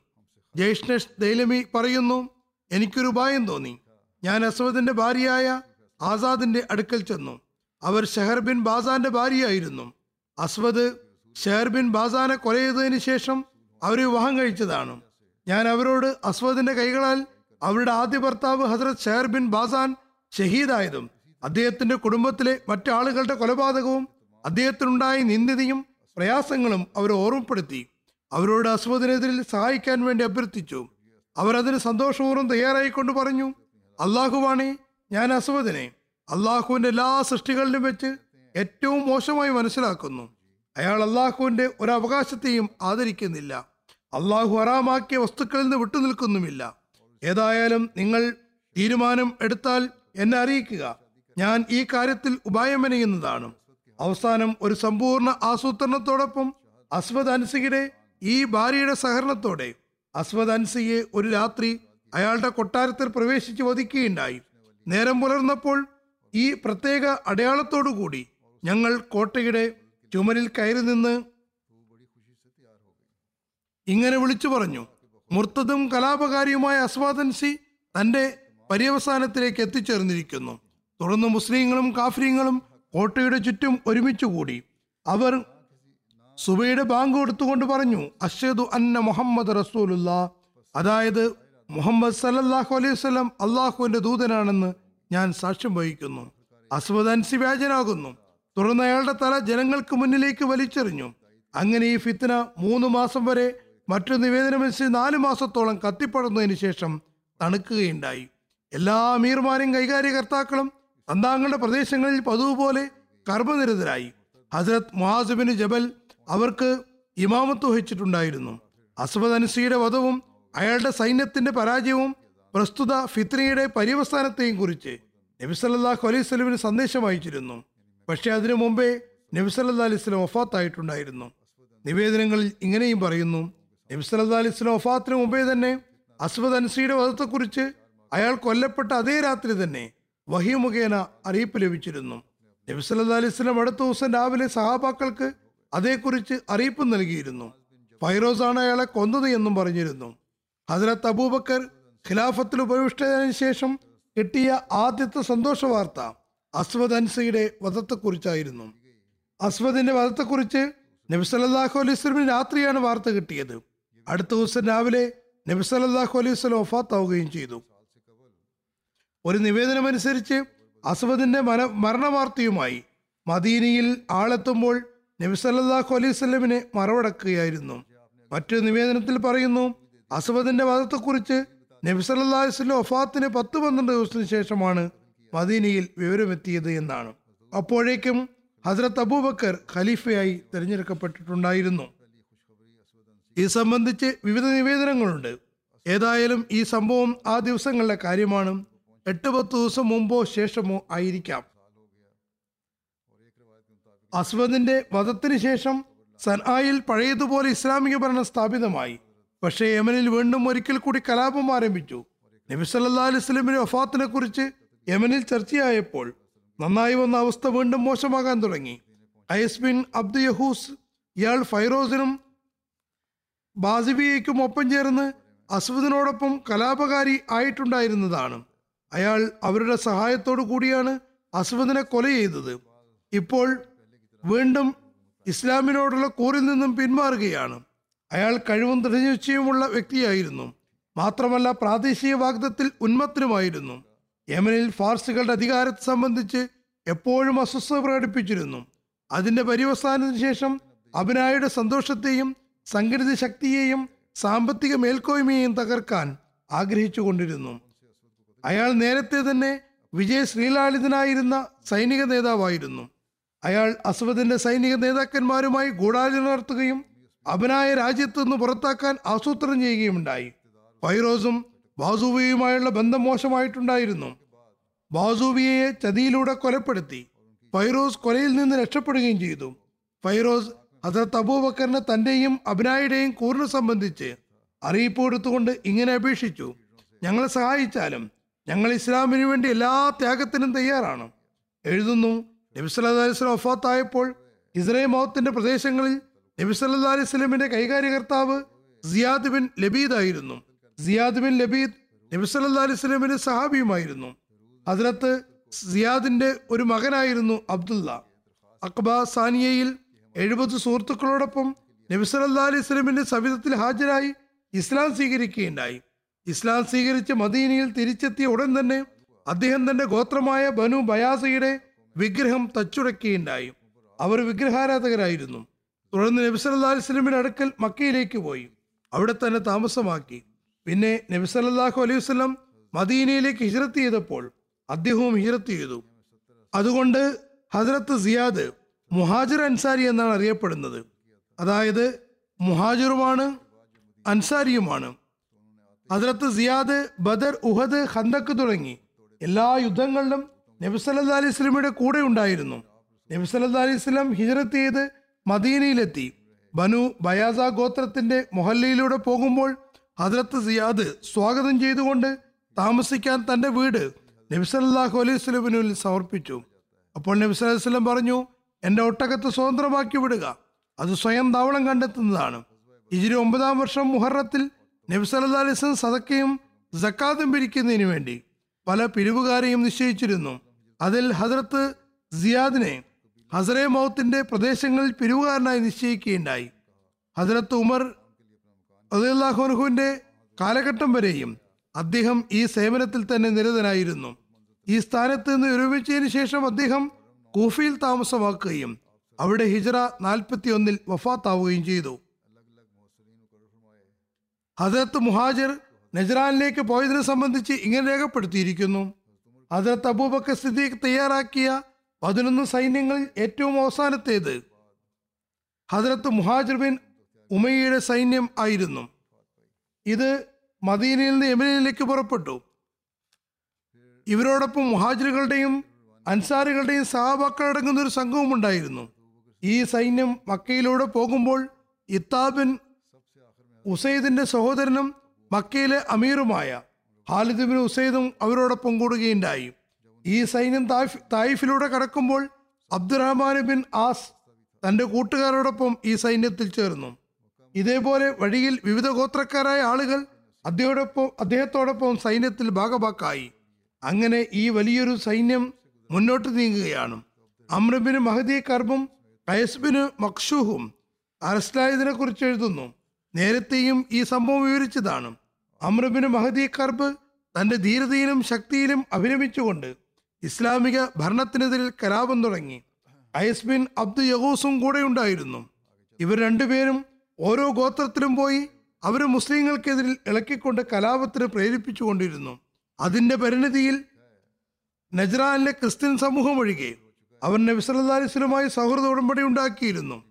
ജയ്ഷ്ണേഷ് ദൈലമി പറയുന്നു എനിക്കൊരു ഉപായം തോന്നി. ഞാൻ അസ്വദിന്റെ ഭാര്യയായ ആസാദിന്റെ അടുക്കൽ ചെന്നു. അവർ ഷെഹർ ബിൻ ബാസാന്റെ ഭാര്യയായിരുന്നു. അസ്വദ് ഷെഹർ ബിൻ ബാസാനെ കൊല ചെയ്തതിന് ശേഷം അവരെ വിവാഹം കഴിച്ചതാണ്. ഞാൻ അവരോട് അസ്വദിന്റെ കൈകളാൽ അവരുടെ ആദ്യ ഭർത്താവ് ഹസ്രത് ഷെഹർ ബിൻ ബാസാൻ ഷഹീദായതും അദ്ദേഹത്തിന്റെ കുടുംബത്തിലെ മറ്റാളുകളുടെ കൊലപാതകവും അദ്ദേഹത്തിനുണ്ടായ നിന്ദിതയും പ്രയാസങ്ങളും അവരെ ഓർമ്മപ്പെടുത്തി. അവരോട് അസ്വദിനെതിരിൽ സഹായിക്കാൻ വേണ്ടി അഭ്യർത്ഥിച്ചു. അവരതിന് സന്തോഷപൂർവം തയ്യാറായിക്കൊണ്ട് പറഞ്ഞു അള്ളാഹുവാണേ ഞാൻ അസ്വദിനെ അള്ളാഹുവിന്റെ എല്ലാ സൃഷ്ടികളിലും വെച്ച് ഏറ്റവും മോശമായി മനസ്സിലാക്കുന്നു. അയാൾ അള്ളാഹുവിന്റെ ഒരവകാശത്തെയും ആദരിക്കുന്നില്ല. അള്ളാഹു ഹറാമാക്കിയ വസ്തുക്കളിൽ നിന്ന് വിട്ടുനിൽക്കുന്നുമില്ല. ഏതായാലും നിങ്ങൾ തീരുമാനം എടുത്താൽ എന്നെ അറിയിക്കുക. ഞാൻ ഈ കാര്യത്തിൽ ഉപായമനയുന്നതാണ്. അവസാനം ഒരു സമ്പൂർണ ആസൂത്രണത്തോടൊപ്പം അസ്വദ് അൻസിയുടെ ഈ ഭാര്യയുടെ സഹകരണത്തോടെ അസ്വദ് അൻസിയെ ഒരു രാത്രി അയാളുടെ കൊട്ടാരത്തിൽ പ്രവേശിച്ച് വധിക്കുകയുണ്ടായി. നേരം പുലർന്നപ്പോൾ ഈ പ്രത്യേക അടയാളത്തോടുകൂടി ഞങ്ങൾ കോട്ടയുടെ ചുമരിൽ കയറി നിന്ന് ഇങ്ങനെ വിളിച്ചു പറഞ്ഞു. മുർത്തതും കലാപകാരിയുമായ അസ്വാദൻസി തന്റെ പര്യവസാനത്തിലേക്ക് എത്തിച്ചേർന്നിരിക്കുന്നു. തുടർന്ന് മുസ്ലിങ്ങളും കാഫ്രീങ്ങളും കോട്ടയുടെ ചുറ്റും ഒരുമിച്ച് കൂടി. അവർ സുബയുടെ ബാങ്ക് കൊടുത്തുകൊണ്ട് പറഞ്ഞു അഷദു അന്ന മുഹമ്മദ് റസൂലുള്ള. അതായത് മുഹമ്മദ് സല്ലല്ലാഹു അലൈഹി വസല്ലം അള്ളാഹുവിന്റെ ദൂതനാണെന്ന് ഞാൻ സാക്ഷ്യം വഹിക്കുന്നു. അസ്വദ് അൻസി വ്യാജനാകുന്നു. തുടർന്ന് അയാളുടെ തല ജനങ്ങൾക്ക് മുന്നിലേക്ക് വലിച്ചെറിഞ്ഞു. അങ്ങനെ ഈ ഫിത്തന മൂന്ന് മാസം വരെ മറ്റു നിവേദനമനുസരിച്ച് നാല് മാസത്തോളം കത്തിപ്പടർന്നതിന് ശേഷം തണുക്കുകയുണ്ടായി. എല്ലാ അമീർമാരും കൈകാര്യകർത്താക്കളും തന്താങ്ങളുടെ പ്രദേശങ്ങളിൽ പതുപോലെ പോലെ കർമ്മനിരതരായി. ഹസരത് മുഹാസിബിന് ജബൽ അവർക്ക് ഇമാമത്ത് വഹിച്ചിട്ടുണ്ടായിരുന്നു. അസ്മദ് അൻസിയുടെ വധവും അയാളുടെ സൈന്യത്തിന്റെ പരാജയവും പ്രസ്തുത ഫിത്രിയുടെ പര്യവസാനത്തെയും കുറിച്ച് നബി സല്ലല്ലാഹു അലൈഹി സ്വലമിന് സന്ദേശം അയച്ചിരുന്നു. പക്ഷേ അതിനു മുമ്പേ നബിസല്ലാ അലൈഹി സ്വലം ഒഫാത്തായിട്ടുണ്ടായിരുന്നു നിവേദനങ്ങളിൽ ഇങ്ങനെയും പറയുന്നു നബി സല്ലല്ലാഹു അലൈഹി സ്വലം ഒഫാത്തിന് മുമ്പേ തന്നെ അസ്മദ് അൻസിയുടെ വധത്തെക്കുറിച്ച് അയാൾ കൊല്ലപ്പെട്ട അതേ രാത്രി തന്നെ വഹി മുഖേന അറിയിപ്പ് ലഭിച്ചിരുന്നു. നബി സല്ലല്ലാഹു അലൈഹി വസല്ലം അടുത്ത ദിവസം രാവിലെ സഹാബാക്കൾക്ക് അതേക്കുറിച്ച് അറിയിപ്പ് നൽകിയിരുന്നു. ഫൈറോസ് ആണ് അയാളെ കൊന്നത് എന്നും പറഞ്ഞിരുന്നു. ഹസരത്ത് അബൂബക്കർ ഖിലാഫത്തിൽ ഉപവിഷ്ടതിനു ശേഷം കിട്ടിയ ആദ്യത്തെ സന്തോഷ വാർത്ത അസ്വദ് അൻസയുടെ വധത്തെക്കുറിച്ചായിരുന്നു. അസ്വദിന്റെ വധത്തെക്കുറിച്ച് നബി സല്ലല്ലാഹു അലൈഹി വസല്ലം രാത്രിയാണ് വാർത്ത കിട്ടിയത്. അടുത്ത ദിവസം രാവിലെ നബി സല്ലല്ലാഹു അലൈഹി വസല്ലം വഫാത്താവുകയും ചെയ്തു. ഒരു നിവേദനമനുസരിച്ച് അസ്വദിന്റെ മര മരണവാർത്തയുമായി മദീനയിൽ ആളെത്തുമ്പോൾ നബി സല്ലല്ലാഹു അലൈഹി സ്വലമിനെ മറവടക്കുകയായിരുന്നു. മറ്റു നിവേദനത്തിൽ പറയുന്നു അസ്വദിന്റെ വധത്തെക്കുറിച്ച് നബി സല്ലല്ലാഹു അലൈഹി ഒഫാത്തിന് പത്ത് പന്ത്രണ്ട് ദിവസത്തിന് ശേഷമാണ് മദീനയിൽ വിവരമെത്തിയത് എന്നാണ്. അപ്പോഴേക്കും ഹസ്രത്ത് അബൂബക്കർ ഖലീഫയായി തിരഞ്ഞെടുക്കപ്പെട്ടിട്ടുണ്ടായിരുന്നു. ഇത് സംബന്ധിച്ച് വിവിധ നിവേദനങ്ങളുണ്ട്. ഏതായാലും ഈ സംഭവം ആ ദിവസങ്ങളിലെ കാര്യമാണ്. എട്ട് പത്ത് ദിവസം മുമ്പോ ശേഷമോ ആയിരിക്കാം. അസ്വദിന്റെ വധത്തിന് ശേഷം സൻആയിൽ പഴയതുപോലെ ഇസ്ലാമിക ഭരണം സ്ഥാപിതമായി. പക്ഷേ യമനിൽ വീണ്ടും ഒരിക്കൽ കൂടി കലാപം ആരംഭിച്ചു. നബി സല്ലാ അലൈഹി വസല്ലമയുടെ വഫാത്തിനെ കുറിച്ച് യമനിൽ ചർച്ചയായപ്പോൾ നന്നായി വന്ന അവസ്ഥ വീണ്ടും മോശമാകാൻ തുടങ്ങി. ഐസ് ബിൻ അബ്ദു യഹൂസ് ഇയാൾ ഫൈറോസിനും ബാസിബിയയ്ക്കും ഒപ്പം ചേർന്ന് അസ്വദിനോടൊപ്പം കലാപകാരി ആയിട്ടുണ്ടായിരുന്നതാണ്. അയാൾ അവരുടെ സഹായത്തോടു കൂടിയാണ് അസ്വദിനെ കൊല ചെയ്തത്. ഇപ്പോൾ വീണ്ടും ഇസ്ലാമിനോടുള്ള കൂറിൽ നിന്നും പിന്മാറുകയാണ്. അയാൾ കഴിവും ദൃഢനിശ്ചയമുള്ള വ്യക്തിയായിരുന്നു. മാത്രമല്ല പ്രാദേശിക വാഗ്ദത്തിൽ ഉന്മത്തനുമായിരുന്നു. യമനിൽ ഫാർസുകളുടെ അധികാരത്തെ സംബന്ധിച്ച് എപ്പോഴും അസ്വസ്ഥത പ്രകടിപ്പിച്ചിരുന്നു. അതിന്റെ പര്യവസാനത്തിന് ശേഷം അഭിനായുടെ സന്തോഷത്തെയും സംഘടിത ശക്തിയെയും സാമ്പത്തിക മേൽക്കോയ്മയെയും തകർക്കാൻ ആഗ്രഹിച്ചു കൊണ്ടിരുന്നു അയാൾ നേരത്തെ തന്നെ വിജയ ശ്രീലാളിതനായിരുന്ന സൈനിക നേതാവായിരുന്നു. അയാൾ അസ്വദിന്റെ സൈനിക നേതാക്കന്മാരുമായി ഗൂഢാലോചന നടത്തുകയും അവനായ രാജ്യത്തു നിന്ന് പുറത്താക്കാൻ ആസൂത്രണം ചെയ്യുകയുമുണ്ടായി. ഫൈറോസും ബാസൂബിയുമായുള്ള ബന്ധം മോശമായിട്ടുണ്ടായിരുന്നു. ബാസൂബിയെ ചതിയിലൂടെ കൊലപ്പെടുത്തി. ഫൈറോസ് കൊലയിൽ നിന്ന് രക്ഷപ്പെടുകയും ചെയ്തു. ഫൈറോസ് ഹസരത്ത് അബൂബക്കറിന് തന്റെയും അബിനായുടെയും കൂറിനെ സംബന്ധിച്ച് അറിയിപ്പ് കൊടുത്തുകൊണ്ട് ഇങ്ങനെ അപേക്ഷിച്ചു. ഞങ്ങളെ സഹായിച്ചാലും ഞങ്ങൾ ഇസ്ലാമിന് വേണ്ടി എല്ലാ ത്യാഗത്തിനും തയ്യാറാണ്. എഴുതുന്നു നബിസ്വല്ലാസ്ലം ഒഫാത്തായപ്പോൾ ഇസ്രൈ മൗത്തിന്റെ പ്രദേശങ്ങളിൽ നബി സല്ലല്ലാഹു അലൈഹി വസല്ലമിന്റെ കൈകാര്യകർത്താവ് സിയാദ് ബിൻ ലബീദ് ആയിരുന്നു. സിയാദ് ബിൻ ലബീദ് നബി സല്ലല്ലാഹു അലൈഹി വസല്ലമിന്റെ സഹാബിയുമായിരുന്നു. അതിനകത്ത് സിയാദിന്റെ ഒരു മകനായിരുന്നു അബ്ദുല്ല അക്ബ സാനിയയിൽ എഴുപത് സുഹൃത്തുക്കളോടൊപ്പം നബിസ്വല്ലാ അലൈഹി സ്വലമിന്റെ സവിധത്തിൽ ഹാജരായി ഇസ്ലാം സ്വീകരിക്കുകയുണ്ടായി. ഇസ്ലാം സ്വീകരിച്ച് മദീനയിൽ തിരിച്ചെത്തിയ ഉടൻ തന്നെ അദ്ദേഹം തന്റെ ഗോത്രമായ ബനു ബയാസയുടെ വിഗ്രഹം തച്ചുടക്കുകയുണ്ടായി അവർ വിഗ്രഹാരാധകരായിരുന്നു. തുടർന്ന് നബി സല്ലല്ലാഹു അടുക്കൽ മക്കയിലേക്ക് പോയി. അവിടെ തന്നെ താമസമാക്കി. പിന്നെ നബിസലാഹു അലൈഹി വസ്ലം മദീനയിലേക്ക് ഹിജ്രത്ത് ചെയ്തപ്പോൾ അദ്ദേഹവും ഹിജ്രത്ത് ചെയ്തു. അതുകൊണ്ട് ഹസ്രത്ത് സിയാദ് മുഹാജിർ അൻസാരി എന്നാണ് അറിയപ്പെടുന്നത്. അതായത് മുഹാജിറുമാണ് അൻസാരിയുമാണ്. ഹസ്രത്ത് സിയാദ് ബദർ ഉഹദ് ഹന്തക്ക് തുടങ്ങി. എല്ലാ യുദ്ധങ്ങളിലും നബി സല്ലല്ലാഹു അലൈഹി വസല്ലമയുടെ കൂടെ ഉണ്ടായിരുന്നു. നബി സല്ലല്ലാഹു അലൈഹി വസല്ലം ഹിജ്റത്ത് ചെയ്ത് മദീനയിലെത്തി. ബനു ബയാസ ഗോത്രത്തിന്റെ മൊഹല്ലയിലൂടെ പോകുമ്പോൾ ഹദ്രത്ത് സിയാദ് സ്വാഗതം ചെയ്തുകൊണ്ട് താമസിക്കാൻ തന്റെ വീട് നബിസല്ലാഹു അലൈഹി സ്വലമിനുൽ സമർപ്പിച്ചു. അപ്പോൾ നബി വസല്ലം പറഞ്ഞു എന്റെ ഒട്ടകത്ത് സ്വതന്ത്രമാക്കി വിടുക. അത് സ്വയം താവളം കണ്ടെത്തുന്നതാണ്. ഇജിരി ഒമ്പതാം വർഷം മുഹറത്തിൽ നബി സല്ലല്ലാഹു അലൈഹി വസല്ലം സദക്കയും സക്കാത്തും പിരിക്കുന്നതിന് വേണ്ടി പല പിരിവുകാരെയും നിശ്ചയിച്ചിരുന്നു. അതിൽ ഹസരത്ത് സിയാദിനെ ഹസറെ മൗത്തിന്റെ പ്രദേശങ്ങളിൽ പിരിവുകാരനായി നിശ്ചയിക്കുകയുണ്ടായി. ഹസരത്ത് ഉമർ അള്ളാഹുനുഹുവിന്റെ കാലഘട്ടം വരെയും അദ്ദേഹം ഈ സേവനത്തിൽ തന്നെ നിരതനായിരുന്നു. ഈ സ്ഥാനത്ത് നിന്ന് വിരമിച്ചതിന് ശേഷം അദ്ദേഹം കൂഫയിൽ താമസമാക്കുകയും അവിടെ ഹിജറ നാൽപ്പത്തി ഒന്നിൽ വഫാത്താവുകയും ചെയ്തു. ഹജറത്ത് മുഹാജിർ നജ്റാനിലേക്ക് പോയതിനെ സംബന്ധിച്ച് ഇങ്ങനെ രേഖപ്പെടുത്തിയിരിക്കുന്നു. ഹജറത്ത് അബൂബക്കർ സിദ്ദീഖ് തയ്യാറാക്കിയ പതിനൊന്ന് സൈന്യങ്ങളിൽ ഏറ്റവും അവസാനത്തേത്. ഹജറത്ത് മുഹാജിർ ബിൻ ഉമയ്യയുടെ സൈന്യം ആയിരുന്നു. ഇത് മദീനയിൽ നിന്ന് യമനിലേക്ക് പുറപ്പെട്ടു. ഇവരോടൊപ്പം മുഹാജിറുകളുടെയും അൻസാറുകളുടെയും സഹാബാക്കളടങ്ങുന്ന ഒരു സംഘവും ഉണ്ടായിരുന്നു ഈ സൈന്യം മക്കയിലൂടെ പോകുമ്പോൾ ഇത്താബിൻ ഉസൈദിന്റെ സഹോദരനും മക്കയിലെ അമീറുമായ ഹാലിദ് ബിൻ ഉസൈദും അവരോടൊപ്പം കൂടുകയുണ്ടായി. ഈ സൈന്യം തായിഫ് തായിഫിലൂടെ കടക്കുമ്പോൾ അബ്ദുറഹ്മാൻ ബിൻ ആസ് തന്റെ കൂട്ടുകാരോടൊപ്പം ഈ സൈന്യത്തിൽ ചേർന്നു. ഇതേപോലെ വഴിയിൽ വിവിധ ഗോത്രക്കാരായ ആളുകൾ അദ്ദേഹത്തോടൊപ്പം അദ്ദേഹത്തോടൊപ്പം സൈന്യത്തിൽ ഭാഗഭാക്കായി അങ്ങനെ ഈ വലിയൊരു സൈന്യം മുന്നോട്ട് നീങ്ങുകയാണ്. അമ്രബിന് മഹദി കർബും കയസ്ബിന് മക്ഷൂഹും അറസ്റ്റായതിനെ കുറിച്ച് എഴുതുന്നു. നേരത്തെയും ഈ സംഭവം വിവരിച്ചതാണ്. അമ്രബിന് മഹദി കർബ് തന്റെ ധീരതയിലും ശക്തിയിലും അഭിരമിച്ചുകൊണ്ട് ഇസ്ലാമിക ഭരണത്തിനെതിരിൽ കലാപം തുടങ്ങി. ഐസ് ബിൻ അബ്ദു യഹൂസും കൂടെ ഉണ്ടായിരുന്നു. ഇവർ രണ്ടുപേരും ഓരോ ഗോത്രത്തിലും പോയി അവർ മുസ്ലിങ്ങൾക്കെതിരിൽ ഇളക്കിക്കൊണ്ട് കലാപത്തിന് പ്രേരിപ്പിച്ചുകൊണ്ടിരുന്നു. അതിന്റെ പരിണിതിയിൽ നജ്റാനിലെ ക്രിസ്ത്യൻ സമൂഹം ഒഴികെ അവർ നബി സല്ലല്ലാഹു അലൈഹി വസല്ലമയുമായി സൗഹൃദ ഉടമ്പടി ഉണ്ടാക്കിയിരുന്നു.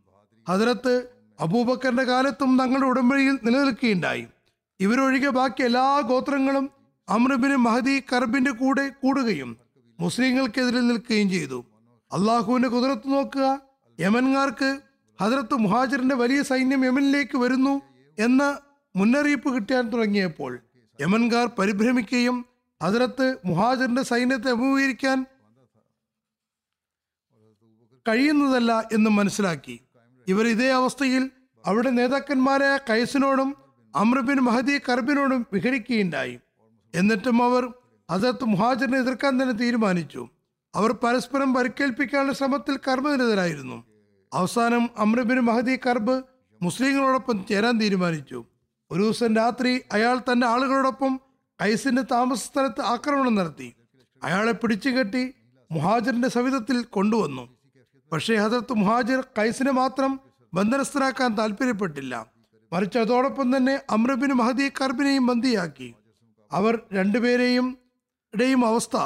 ഹജറത്ത് അബൂബക്കറിന്റെ കാലത്തും തങ്ങളുടെ ഉടമ്പടിയിൽ നിലനിൽക്കുകയുണ്ടായി. ഇവരൊഴികെ ബാക്കി എല്ലാ ഗോത്രങ്ങളും അമ്രബിന് മഹദി കർബിന്റെ കൂടെ കൂടുകയും മുസ്ലിങ്ങൾക്കെതിരെ നിൽക്കുകയും ചെയ്തു. അള്ളാഹുവിന്റെ കുതിരത്ത് നോക്കുക യമൻകാർക്ക് ഹജറത്ത് മുഹാജിറിന്റെ വലിയ സൈന്യം യമനിലേക്ക് വരുന്നു എന്ന മുന്നറിയിപ്പ് കിട്ടാൻ തുടങ്ങിയപ്പോൾ യമൻകാർ പരിഭ്രമിക്കുകയും ഹജറത്ത് മുഹാജിറിന്റെ സൈന്യത്തെ അഭിമുഖീകരിക്കാൻ കഴിയുന്നതല്ല എന്ന് മനസ്സിലാക്കി. ഇവർ ഇതേ അവസ്ഥയിൽ അവിടെ നേതാക്കന്മാരായ കൈസിനോടും അമ്രബിൻ മഹദി കർബിനോടും വിഹരിക്കുകയുണ്ടായി. എന്നിട്ടും അവർ അതത് മുഹാജിറിനെ എതിർക്കാൻ തന്നെ തീരുമാനിച്ചു. അവർ പരസ്പരം പരിക്കേൽപ്പിക്കാനുള്ള ശ്രമത്തിൽ കർമ്മനിരതരായിരുന്നു. അവസാനം അമ്രബിൻ മഹദി കർബ് മുസ്ലിങ്ങളോടൊപ്പം ചേരാൻ തീരുമാനിച്ചു. ഒരു ദിവസം രാത്രി അയാൾ തന്റെ ആളുകളോടൊപ്പം കൈസിന്റെ താമസ സ്ഥലത്ത് ആക്രമണം നടത്തി. അയാളെ പിടിച്ചുകെട്ടി മുഹാജിറിന്റെ സവിധത്തിൽ കൊണ്ടുവന്നു. പക്ഷേ ഹസരത്ത് മുഹാജിർ കൈസിനെ മാത്രം ബന്ധനസ്ഥനാക്കാൻ താല്പര്യപ്പെട്ടില്ല. മറിച്ച് അതോടൊപ്പം തന്നെ അമ്രബിൻ മഹദി കർബിനെയും ബന്ദിയാക്കി. അവർ രണ്ടുപേരെയും ഇടയും അവസ്ഥ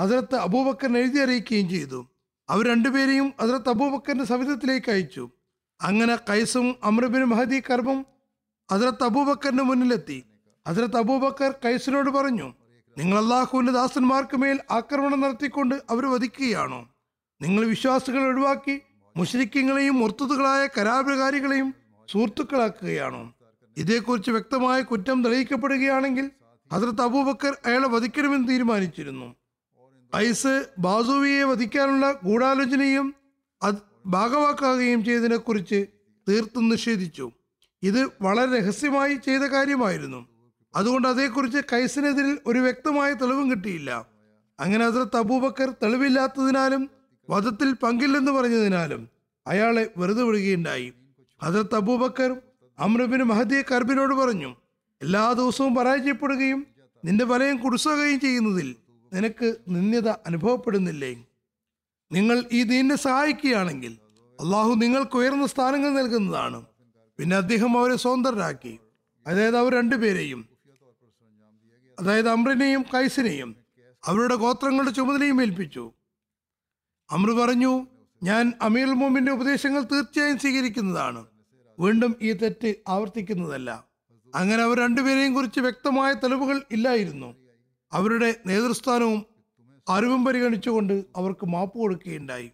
ഹസരത്ത് അബൂബക്കറിനെ എഴുതി അറിയിക്കുകയും ചെയ്തു. അവർ രണ്ടുപേരെയും ഹസരത്ത് അബൂബക്കറിന്റെ സവിധത്തിലേക്ക് അയച്ചു. അങ്ങനെ കൈസും അമ്രബിൻ മഹദി കർബും ഹസരത്ത് അബൂബക്കറിന്റെ മുന്നിലെത്തി. ഹസരത്ത് അബൂബക്കർ കൈസിനോട് പറഞ്ഞു നിങ്ങൾ അള്ളാഹുവിന്റെ ദാസന്മാർക്ക് മേൽ ആക്രമണം നടത്തിക്കൊണ്ട് അവർ വധിക്കുകയാണോ? നിങ്ങൾ വിശ്വാസികൾ ഒഴിവാക്കി മുഷരിക്കങ്ങളെയും മുർത്തതുകളായ കരാപകാരികളെയും സുഹൃത്തുക്കളാക്കുകയാണോ. ഇതേക്കുറിച്ച് വ്യക്തമായ കുറ്റം തെളിയിക്കപ്പെടുകയാണെങ്കിൽ ഹസരത്ത് അബൂബക്കർ അയാളെ വധിക്കണമെന്ന് തീരുമാനിച്ചിരുന്നു. ഐസ് ബാസുവിയെ വധിക്കാനുള്ള ഗൂഢാലോചനയും അത് ഭാഗവാക്കുകയും ചെയ്തതിനെക്കുറിച്ച് തീർത്തും നിഷേധിച്ചു. ഇത് വളരെ രഹസ്യമായി ചെയ്ത കാര്യമായിരുന്നു. അതുകൊണ്ട് അതേക്കുറിച്ച് കൈസിനെതിരിൽ ഒരു വ്യക്തമായ തെളിവും കിട്ടിയില്ല. അങ്ങനെ ഹസരത്ത് അബൂബക്കർ തെളിവില്ലാത്തതിനാലും വധത്തിൽ പങ്കില്ലെന്ന് പറഞ്ഞതിനാലും അയാളെ വെറുതെ വിടുകയുണ്ടായി. ഹജറത്ത് അബൂബക്കർ അമ്രബിന് മഹദിയെ കർബിനോട് പറഞ്ഞു എല്ലാ ദിവസവും പരാജയപ്പെടുകയും നിന്റെ വലയം കുടുസുകയും ചെയ്യുന്നതിൽ നിനക്ക് നിന്ദ്യത അനുഭവപ്പെടുന്നില്ലേ? നിങ്ങൾ ഈ ദീനിനെ സഹായിക്കുകയാണെങ്കിൽ അള്ളാഹു നിങ്ങൾക്ക് ഉയർന്ന സ്ഥാനങ്ങൾ നൽകുന്നതാണ്. പിന്നെ അദ്ദേഹം അവരെ സ്വതന്ത്രരാക്കി അതായത് അവർ രണ്ടുപേരെയും അതായത് അമ്രനെയും കൈസിനെയും അവരുടെ ഗോത്രങ്ങളുടെ ചുമതലയും ഏൽപ്പിച്ചു. അമ്രു പറഞ്ഞു ഞാൻ അമീർ മോമിന്റെ ഉപദേശങ്ങൾ തീർച്ചയായും സ്വീകരിക്കുന്നതാണ്. വീണ്ടും ഈ തെറ്റ് ആവർത്തിക്കുന്നതല്ല. അങ്ങനെ അവർ രണ്ടുപേരെയും കുറിച്ച് വ്യക്തമായ തെളിവുകൾ ഇല്ലായിരുന്നു. അവരുടെ നേതൃസ്ഥാനവും അറിവും പരിഗണിച്ചുകൊണ്ട് അവർക്ക് മാപ്പ് കൊടുക്കുകയുണ്ടായി.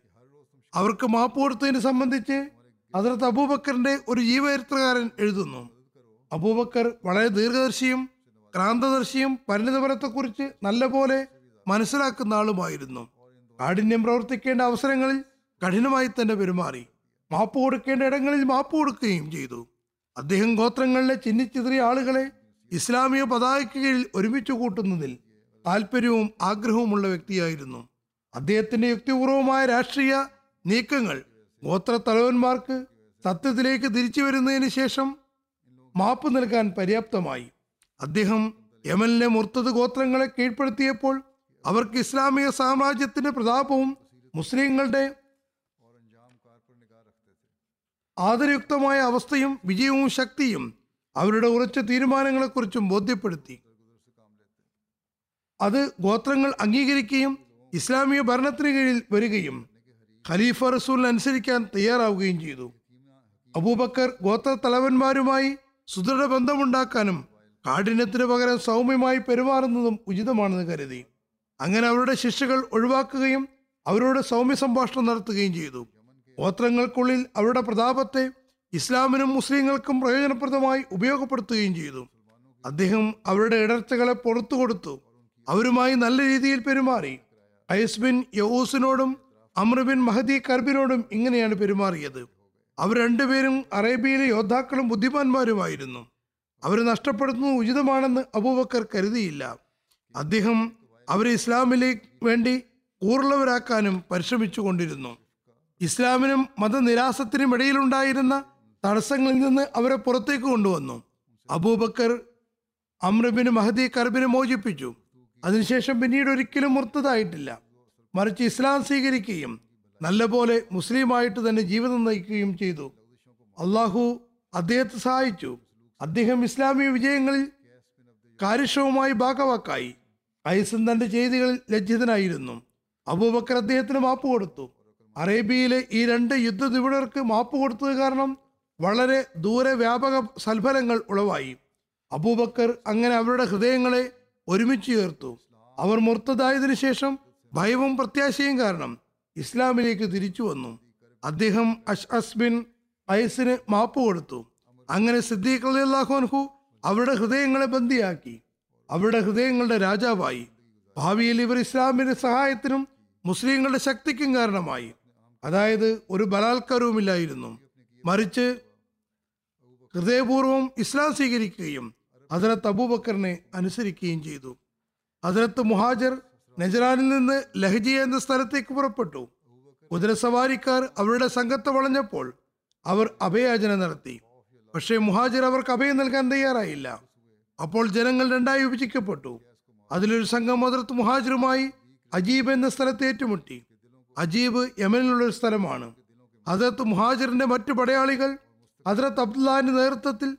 അവർക്ക് മാപ്പ് കൊടുത്തതിനെ സംബന്ധിച്ച് അതിർത്ത് അബൂബക്കറിന്റെ ഒരു ജീവചരിത്രകാരൻ എഴുതുന്നു. അബൂബക്കർ വളരെ ദീർഘദർശിയും ക്രാന്തദർശിയും പരിണിതപരത്തെക്കുറിച്ച് നല്ലപോലെ മനസ്സിലാക്കുന്ന ആളുമായിരുന്നു. കാഠിന്യം പ്രവർത്തിക്കേണ്ട അവസരങ്ങളിൽ കഠിനമായി തന്നെ പെരുമാറി. മാപ്പ് കൊടുക്കേണ്ട ഇടങ്ങളിൽ മാപ്പ് കൊടുക്കുകയും ചെയ്തു. അദ്ദേഹം ഗോത്രങ്ങളിലെ ചിന്നിച്ചിതറിയ ആളുകളെ ഇസ്ലാമിക പതാകയ്ക്ക് കീഴിൽ ഒരുമിച്ച് കൂട്ടുന്നതിൽ താല്പര്യവും ആഗ്രഹവുമുള്ള വ്യക്തിയായിരുന്നു. അദ്ദേഹത്തിന്റെ യുക്തിപൂർവമായ രാഷ്ട്രീയ നീക്കങ്ങൾ ഗോത്ര തലവന്മാർക്ക് സത്യത്തിലേക്ക് തിരിച്ചു വരുന്നതിന് ശേഷം മാപ്പ് നൽകാൻ പര്യാപ്തമായി. അദ്ദേഹം യമനിലെ മുർത്തത് ഗോത്രങ്ങളെ കീഴ്പ്പെടുത്തിയപ്പോൾ അവർക്ക് ഇസ്ലാമിക സാമ്രാജ്യത്തിന്റെ പ്രതാപവും മുസ്ലിങ്ങളുടെ ആദരയുക്തമായ അവസ്ഥയും വിജയവും ശക്തിയും അവരുടെ ഉറച്ച തീരുമാനങ്ങളെക്കുറിച്ചും ബോധ്യപ്പെടുത്തി. അത് ഗോത്രങ്ങൾ അംഗീകരിക്കുകയും ഇസ്ലാമിക ഭരണത്തിന് കീഴിൽ വരികയും ഖലീഫ റസൂൽ അനുസരിക്കാൻ തയ്യാറാവുകയും ചെയ്തു. അബൂബക്കർ ഗോത്ര തലവന്മാരുമായി സുദൃഢ ബന്ധമുണ്ടാക്കാനും കാഠിന്യത്തിന് പകരം സൗമ്യമായി പെരുമാറുന്നതും ഉചിതമാണെന്ന് കരുതി. അങ്ങനെ അവരുടെ ശിക്ഷകൾ ഒഴിവാക്കുകയും അവരോട് സൗമ്യ സംഭാഷണം നടത്തുകയും ചെയ്തു. ഗോത്രങ്ങൾക്കുള്ളിൽ അവരുടെ പ്രതാപത്തെ ഇസ്ലാമിനും മുസ്ലിങ്ങൾക്കും പ്രയോജനപ്രദമായി ഉപയോഗപ്പെടുത്തുകയും ചെയ്തു. അദ്ദേഹം അവരുടെ ഇടർച്ചകളെ പുറത്തു കൊടുത്തു. അവരുമായി നല്ല രീതിയിൽ പെരുമാറി. ഐസ് ബിൻ യഹൂസിനോടും അമ്ര ബിൻ മഹദി കർബിനോടും ഇങ്ങനെയാണ് പെരുമാറിയത്. അവർ രണ്ടുപേരും അറേബ്യയിലെ യോദ്ധാക്കളും ബുദ്ധിമാന്മാരുമായിരുന്നു. അവരെ നഷ്ടപ്പെടുത്തുന്നത് ഉചിതമാണെന്ന് അബൂബക്കർ കരുതിയില്ല. അദ്ദേഹം അവരെ ഇസ്ലാമിലേക്ക് വേണ്ടി ഊർള്ളവരാക്കാനും പരിശ്രമിച്ചു കൊണ്ടിരുന്നു. ഇസ്ലാമിനും മതനിരാസത്തിനും ഇടയിലുണ്ടായിരുന്ന തടസ്സങ്ങളിൽ നിന്ന് അവരെ പുറത്തേക്ക് കൊണ്ടുവന്നു. അബൂബക്കർ അമ്രബിന് മഹദി കർബിനെ മോചിപ്പിച്ചു. അതിനുശേഷം പിന്നീട് ഒരിക്കലും മുർത്തതായിട്ടില്ല. മറിച്ച് ഇസ്ലാം സ്വീകരിക്കുകയും നല്ലപോലെ മുസ്ലിമായിട്ട് തന്നെ ജീവിതം നയിക്കുകയും ചെയ്തു. അള്ളാഹു അദ്ദേഹത്തെ സഹായിച്ചു. അദ്ദേഹം ഇസ്ലാമിക വിജയങ്ങളിൽ കാര്യക്ഷമമായി ഭാഗവാക്കായി. ഐസൻ തന്റെ ചെയ്തികളിൽ ലജ്ജിതനായിരുന്നു. അബൂബക്കർ അദ്ദേഹത്തിന് മാപ്പ് കൊടുത്തു. അറേബ്യയിലെ ഈ രണ്ട് യുദ്ധ നിപുണർക്ക് മാപ്പ് കൊടുത്തത് കാരണം വളരെ ദൂരെ വ്യാപക സൽഫലങ്ങൾ ഉളവായി. അബൂബക്കർ അങ്ങനെ അവരുടെ ഹൃദയങ്ങളെ ഒരുമിച്ച് ചേർത്തു. അവർ മുർത്തതായതിനു ശേഷം ഭയവും പ്രത്യാശയും കാരണം ഇസ്ലാമിലേക്ക് തിരിച്ചു വന്നു. അദ്ദേഹം അഷ് അസ്ബിൻ ഐസിന് മാപ്പ് കൊടുത്തു. അങ്ങനെ സിദ്ദീഖ് അലി അള്ളാഹുൻഹു അവരുടെ ഹൃദയങ്ങളെ ബന്ദിയാക്കി. അവരുടെ ഹൃദയങ്ങളുടെ രാജാവായി. ഭാവിയിൽ ഇവർ ഇസ്ലാമിന്റെ സഹായത്തിനും മുസ്ലിങ്ങളുടെ ശക്തിക്കും കാരണമായി. അതായത് ഒരു ബലാത്കാരവുമില്ലായിരുന്നു. മറിച്ച് ഹൃദയപൂർവം ഇസ്ലാം സ്വീകരിക്കുകയും ഹസരത്ത് അബൂബക്കറിനെ അനുസരിക്കുകയും ചെയ്തു. ഹസരത്ത് മുഹാജർ നജറാനിൽ നിന്ന് ലഹജിയ എന്ന സ്ഥലത്തേക്ക് പുറപ്പെട്ടു. കുതിരസവാരിക്കാർ അവരുടെ സംഘത്തെ വളഞ്ഞപ്പോൾ അവർ അഭയാചന നടത്തി. പക്ഷേ മുഹാജിർ അവർക്ക് അഭയം നൽകാൻ തയ്യാറായില്ല. അപ്പോൾ ജനങ്ങൾ രണ്ടായി വിഭജിക്കപ്പെട്ടു. അതിലൊരു സംഘം മദർത്ത് മുഹാജിറുമായി അജീബ് എന്ന സ്ഥലത്ത് ഏറ്റുമുട്ടി. അജീബ് യമനിലുള്ള ഒരു സ്ഥലമാണ്. അതിർത്ത് മുഹാജിറിന്റെ മറ്റു പടയാളികൾ അതിർത്ത് അബ്ദുല്ലാന്റെ നേതൃത്വത്തിൽ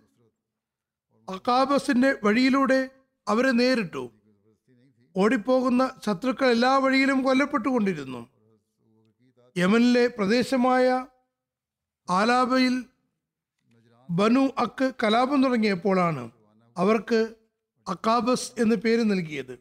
അക്കാബസിന്റെ വഴിയിലൂടെ അവരെ നേരിട്ടു. ഓടിപ്പോകുന്ന ശത്രുക്കൾ എല്ലാ വഴിയിലും കൊല്ലപ്പെട്ടുകൊണ്ടിരുന്നു. യമനിലെ പ്രദേശമായ ആലാബയിൽ ബനു അക്ക് കലാപം തുടങ്ങിയപ്പോഴാണ് അവർക്ക് അക്കാബസ് എന്ന് പേര് നൽകിയത്.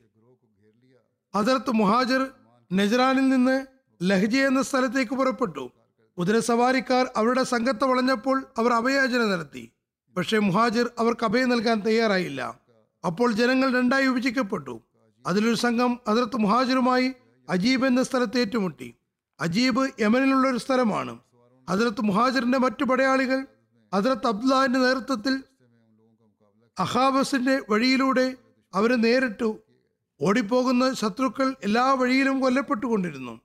ഹജറത്ത് മുഹാജർ നെജറാനിൽ നിന്ന് ലഹ്ജ എന്ന സ്ഥലത്തേക്ക് പുറപ്പെട്ടു. കുതിരസവാരിക്കാർ അവരുടെ സംഘത്തെ വളഞ്ഞപ്പോൾ അവർ അഭയാചന നടത്തി. പക്ഷേ മുഹാജിർ അവർക്ക് അഭയം നൽകാൻ തയ്യാറായില്ല. അപ്പോൾ ജനങ്ങൾ രണ്ടായി വിഭജിക്കപ്പെട്ടു. അതിലൊരു സംഘം അതിർത്ത് മുഹാജിറുമായി അജീബ് എന്ന സ്ഥലത്ത് ഏറ്റുമുട്ടി. അജീബ് യമനിലുള്ള ഒരു സ്ഥലമാണ്. അതിർത്ത് മുഹാജിറിന്റെ മറ്റു പടയാളികൾ അതിർത്ത് അബ്ദുല്ലാഹിന്റെ നേതൃത്വത്തിൽ അഹാബസിന്റെ വഴിയിലൂടെ അവരെ നേരിട്ടു ഓടിപ്പോകുന്ന ശത്രുക്കൾ എല്ലാ വഴിയിലും കൊല്ലപ്പെട്ടുകൊണ്ടിരുന്നു.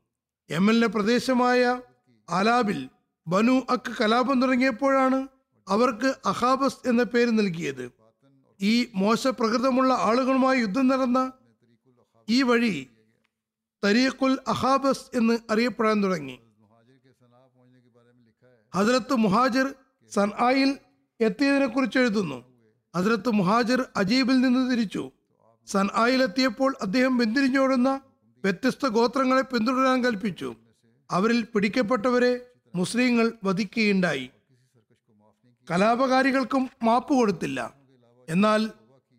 യമനിലെ പ്രദേശമായ ആലാബിൽ ബനു അക്ക് കലാപം തുടങ്ങിയപ്പോഴാണ് അവർക്ക് അഹാബസ് എന്ന പേര് നൽകിയത്. ഈ മോശപ്രകൃതമുള്ള ആളുകളുമായി യുദ്ധം നടന്ന ഈ വഴി തരീഖുൽ അഹാബസ് എന്ന് അറിയപ്പെടാൻ തുടങ്ങി. ഹസ്രത്ത് മുഹാജിർ സൻആയിൽ എത്തിയതിനെ കുറിച്ച് എഴുതുന്നു. ഹസ്രത്ത് മുഹാജിർ അജീബിൽ നിന്ന് തിരിച്ചു. സൻആയിലെത്തിയപ്പോൾ അദ്ദേഹം പിന്തിരിഞ്ഞോടുന്ന വ്യത്യസ്ത ഗോത്രങ്ങളെ പിന്തുടരാൻ കൽപ്പിച്ചു. അവരിൽ പിടിക്കപ്പെട്ടവരെ മുസ്ലിങ്ങൾ വധിക്കുകയുണ്ടായി. കലാപകാരികൾക്കും മാപ്പ് കൊടുത്തില്ല. എന്നാൽ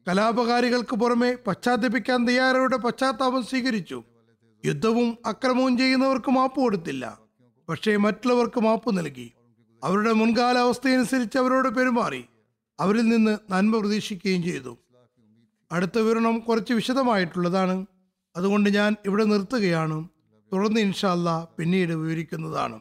കലാപകാരികൾക്ക് പുറമെ പശ്ചാത്തപിക്കാൻ തയ്യാറവരുടെ പശ്ചാത്താപം സ്വീകരിച്ചു. യുദ്ധവും അക്രമവും ചെയ്യുന്നവർക്ക് മാപ്പ് കൊടുത്തില്ല. പക്ഷേ മറ്റുള്ളവർക്ക് മാപ്പ് നൽകി. അവരുടെ മുൻകാല അവസ്ഥയനുസരിച്ച് അവരോട് പെരുമാറി. അവരിൽ നിന്ന് നന്മ പ്രതീക്ഷിക്കുകയും ചെയ്തു. അടുത്ത വിവരണം കുറച്ച് വിശദമായിട്ടുള്ളതാണ്. അതുകൊണ്ട് ഞാൻ ഇവിടെ നിർത്തുകയാണ്. തുടർന്ന് ഇൻഷാല്ല പിന്നീട് വിവരിക്കുന്നതാണ്.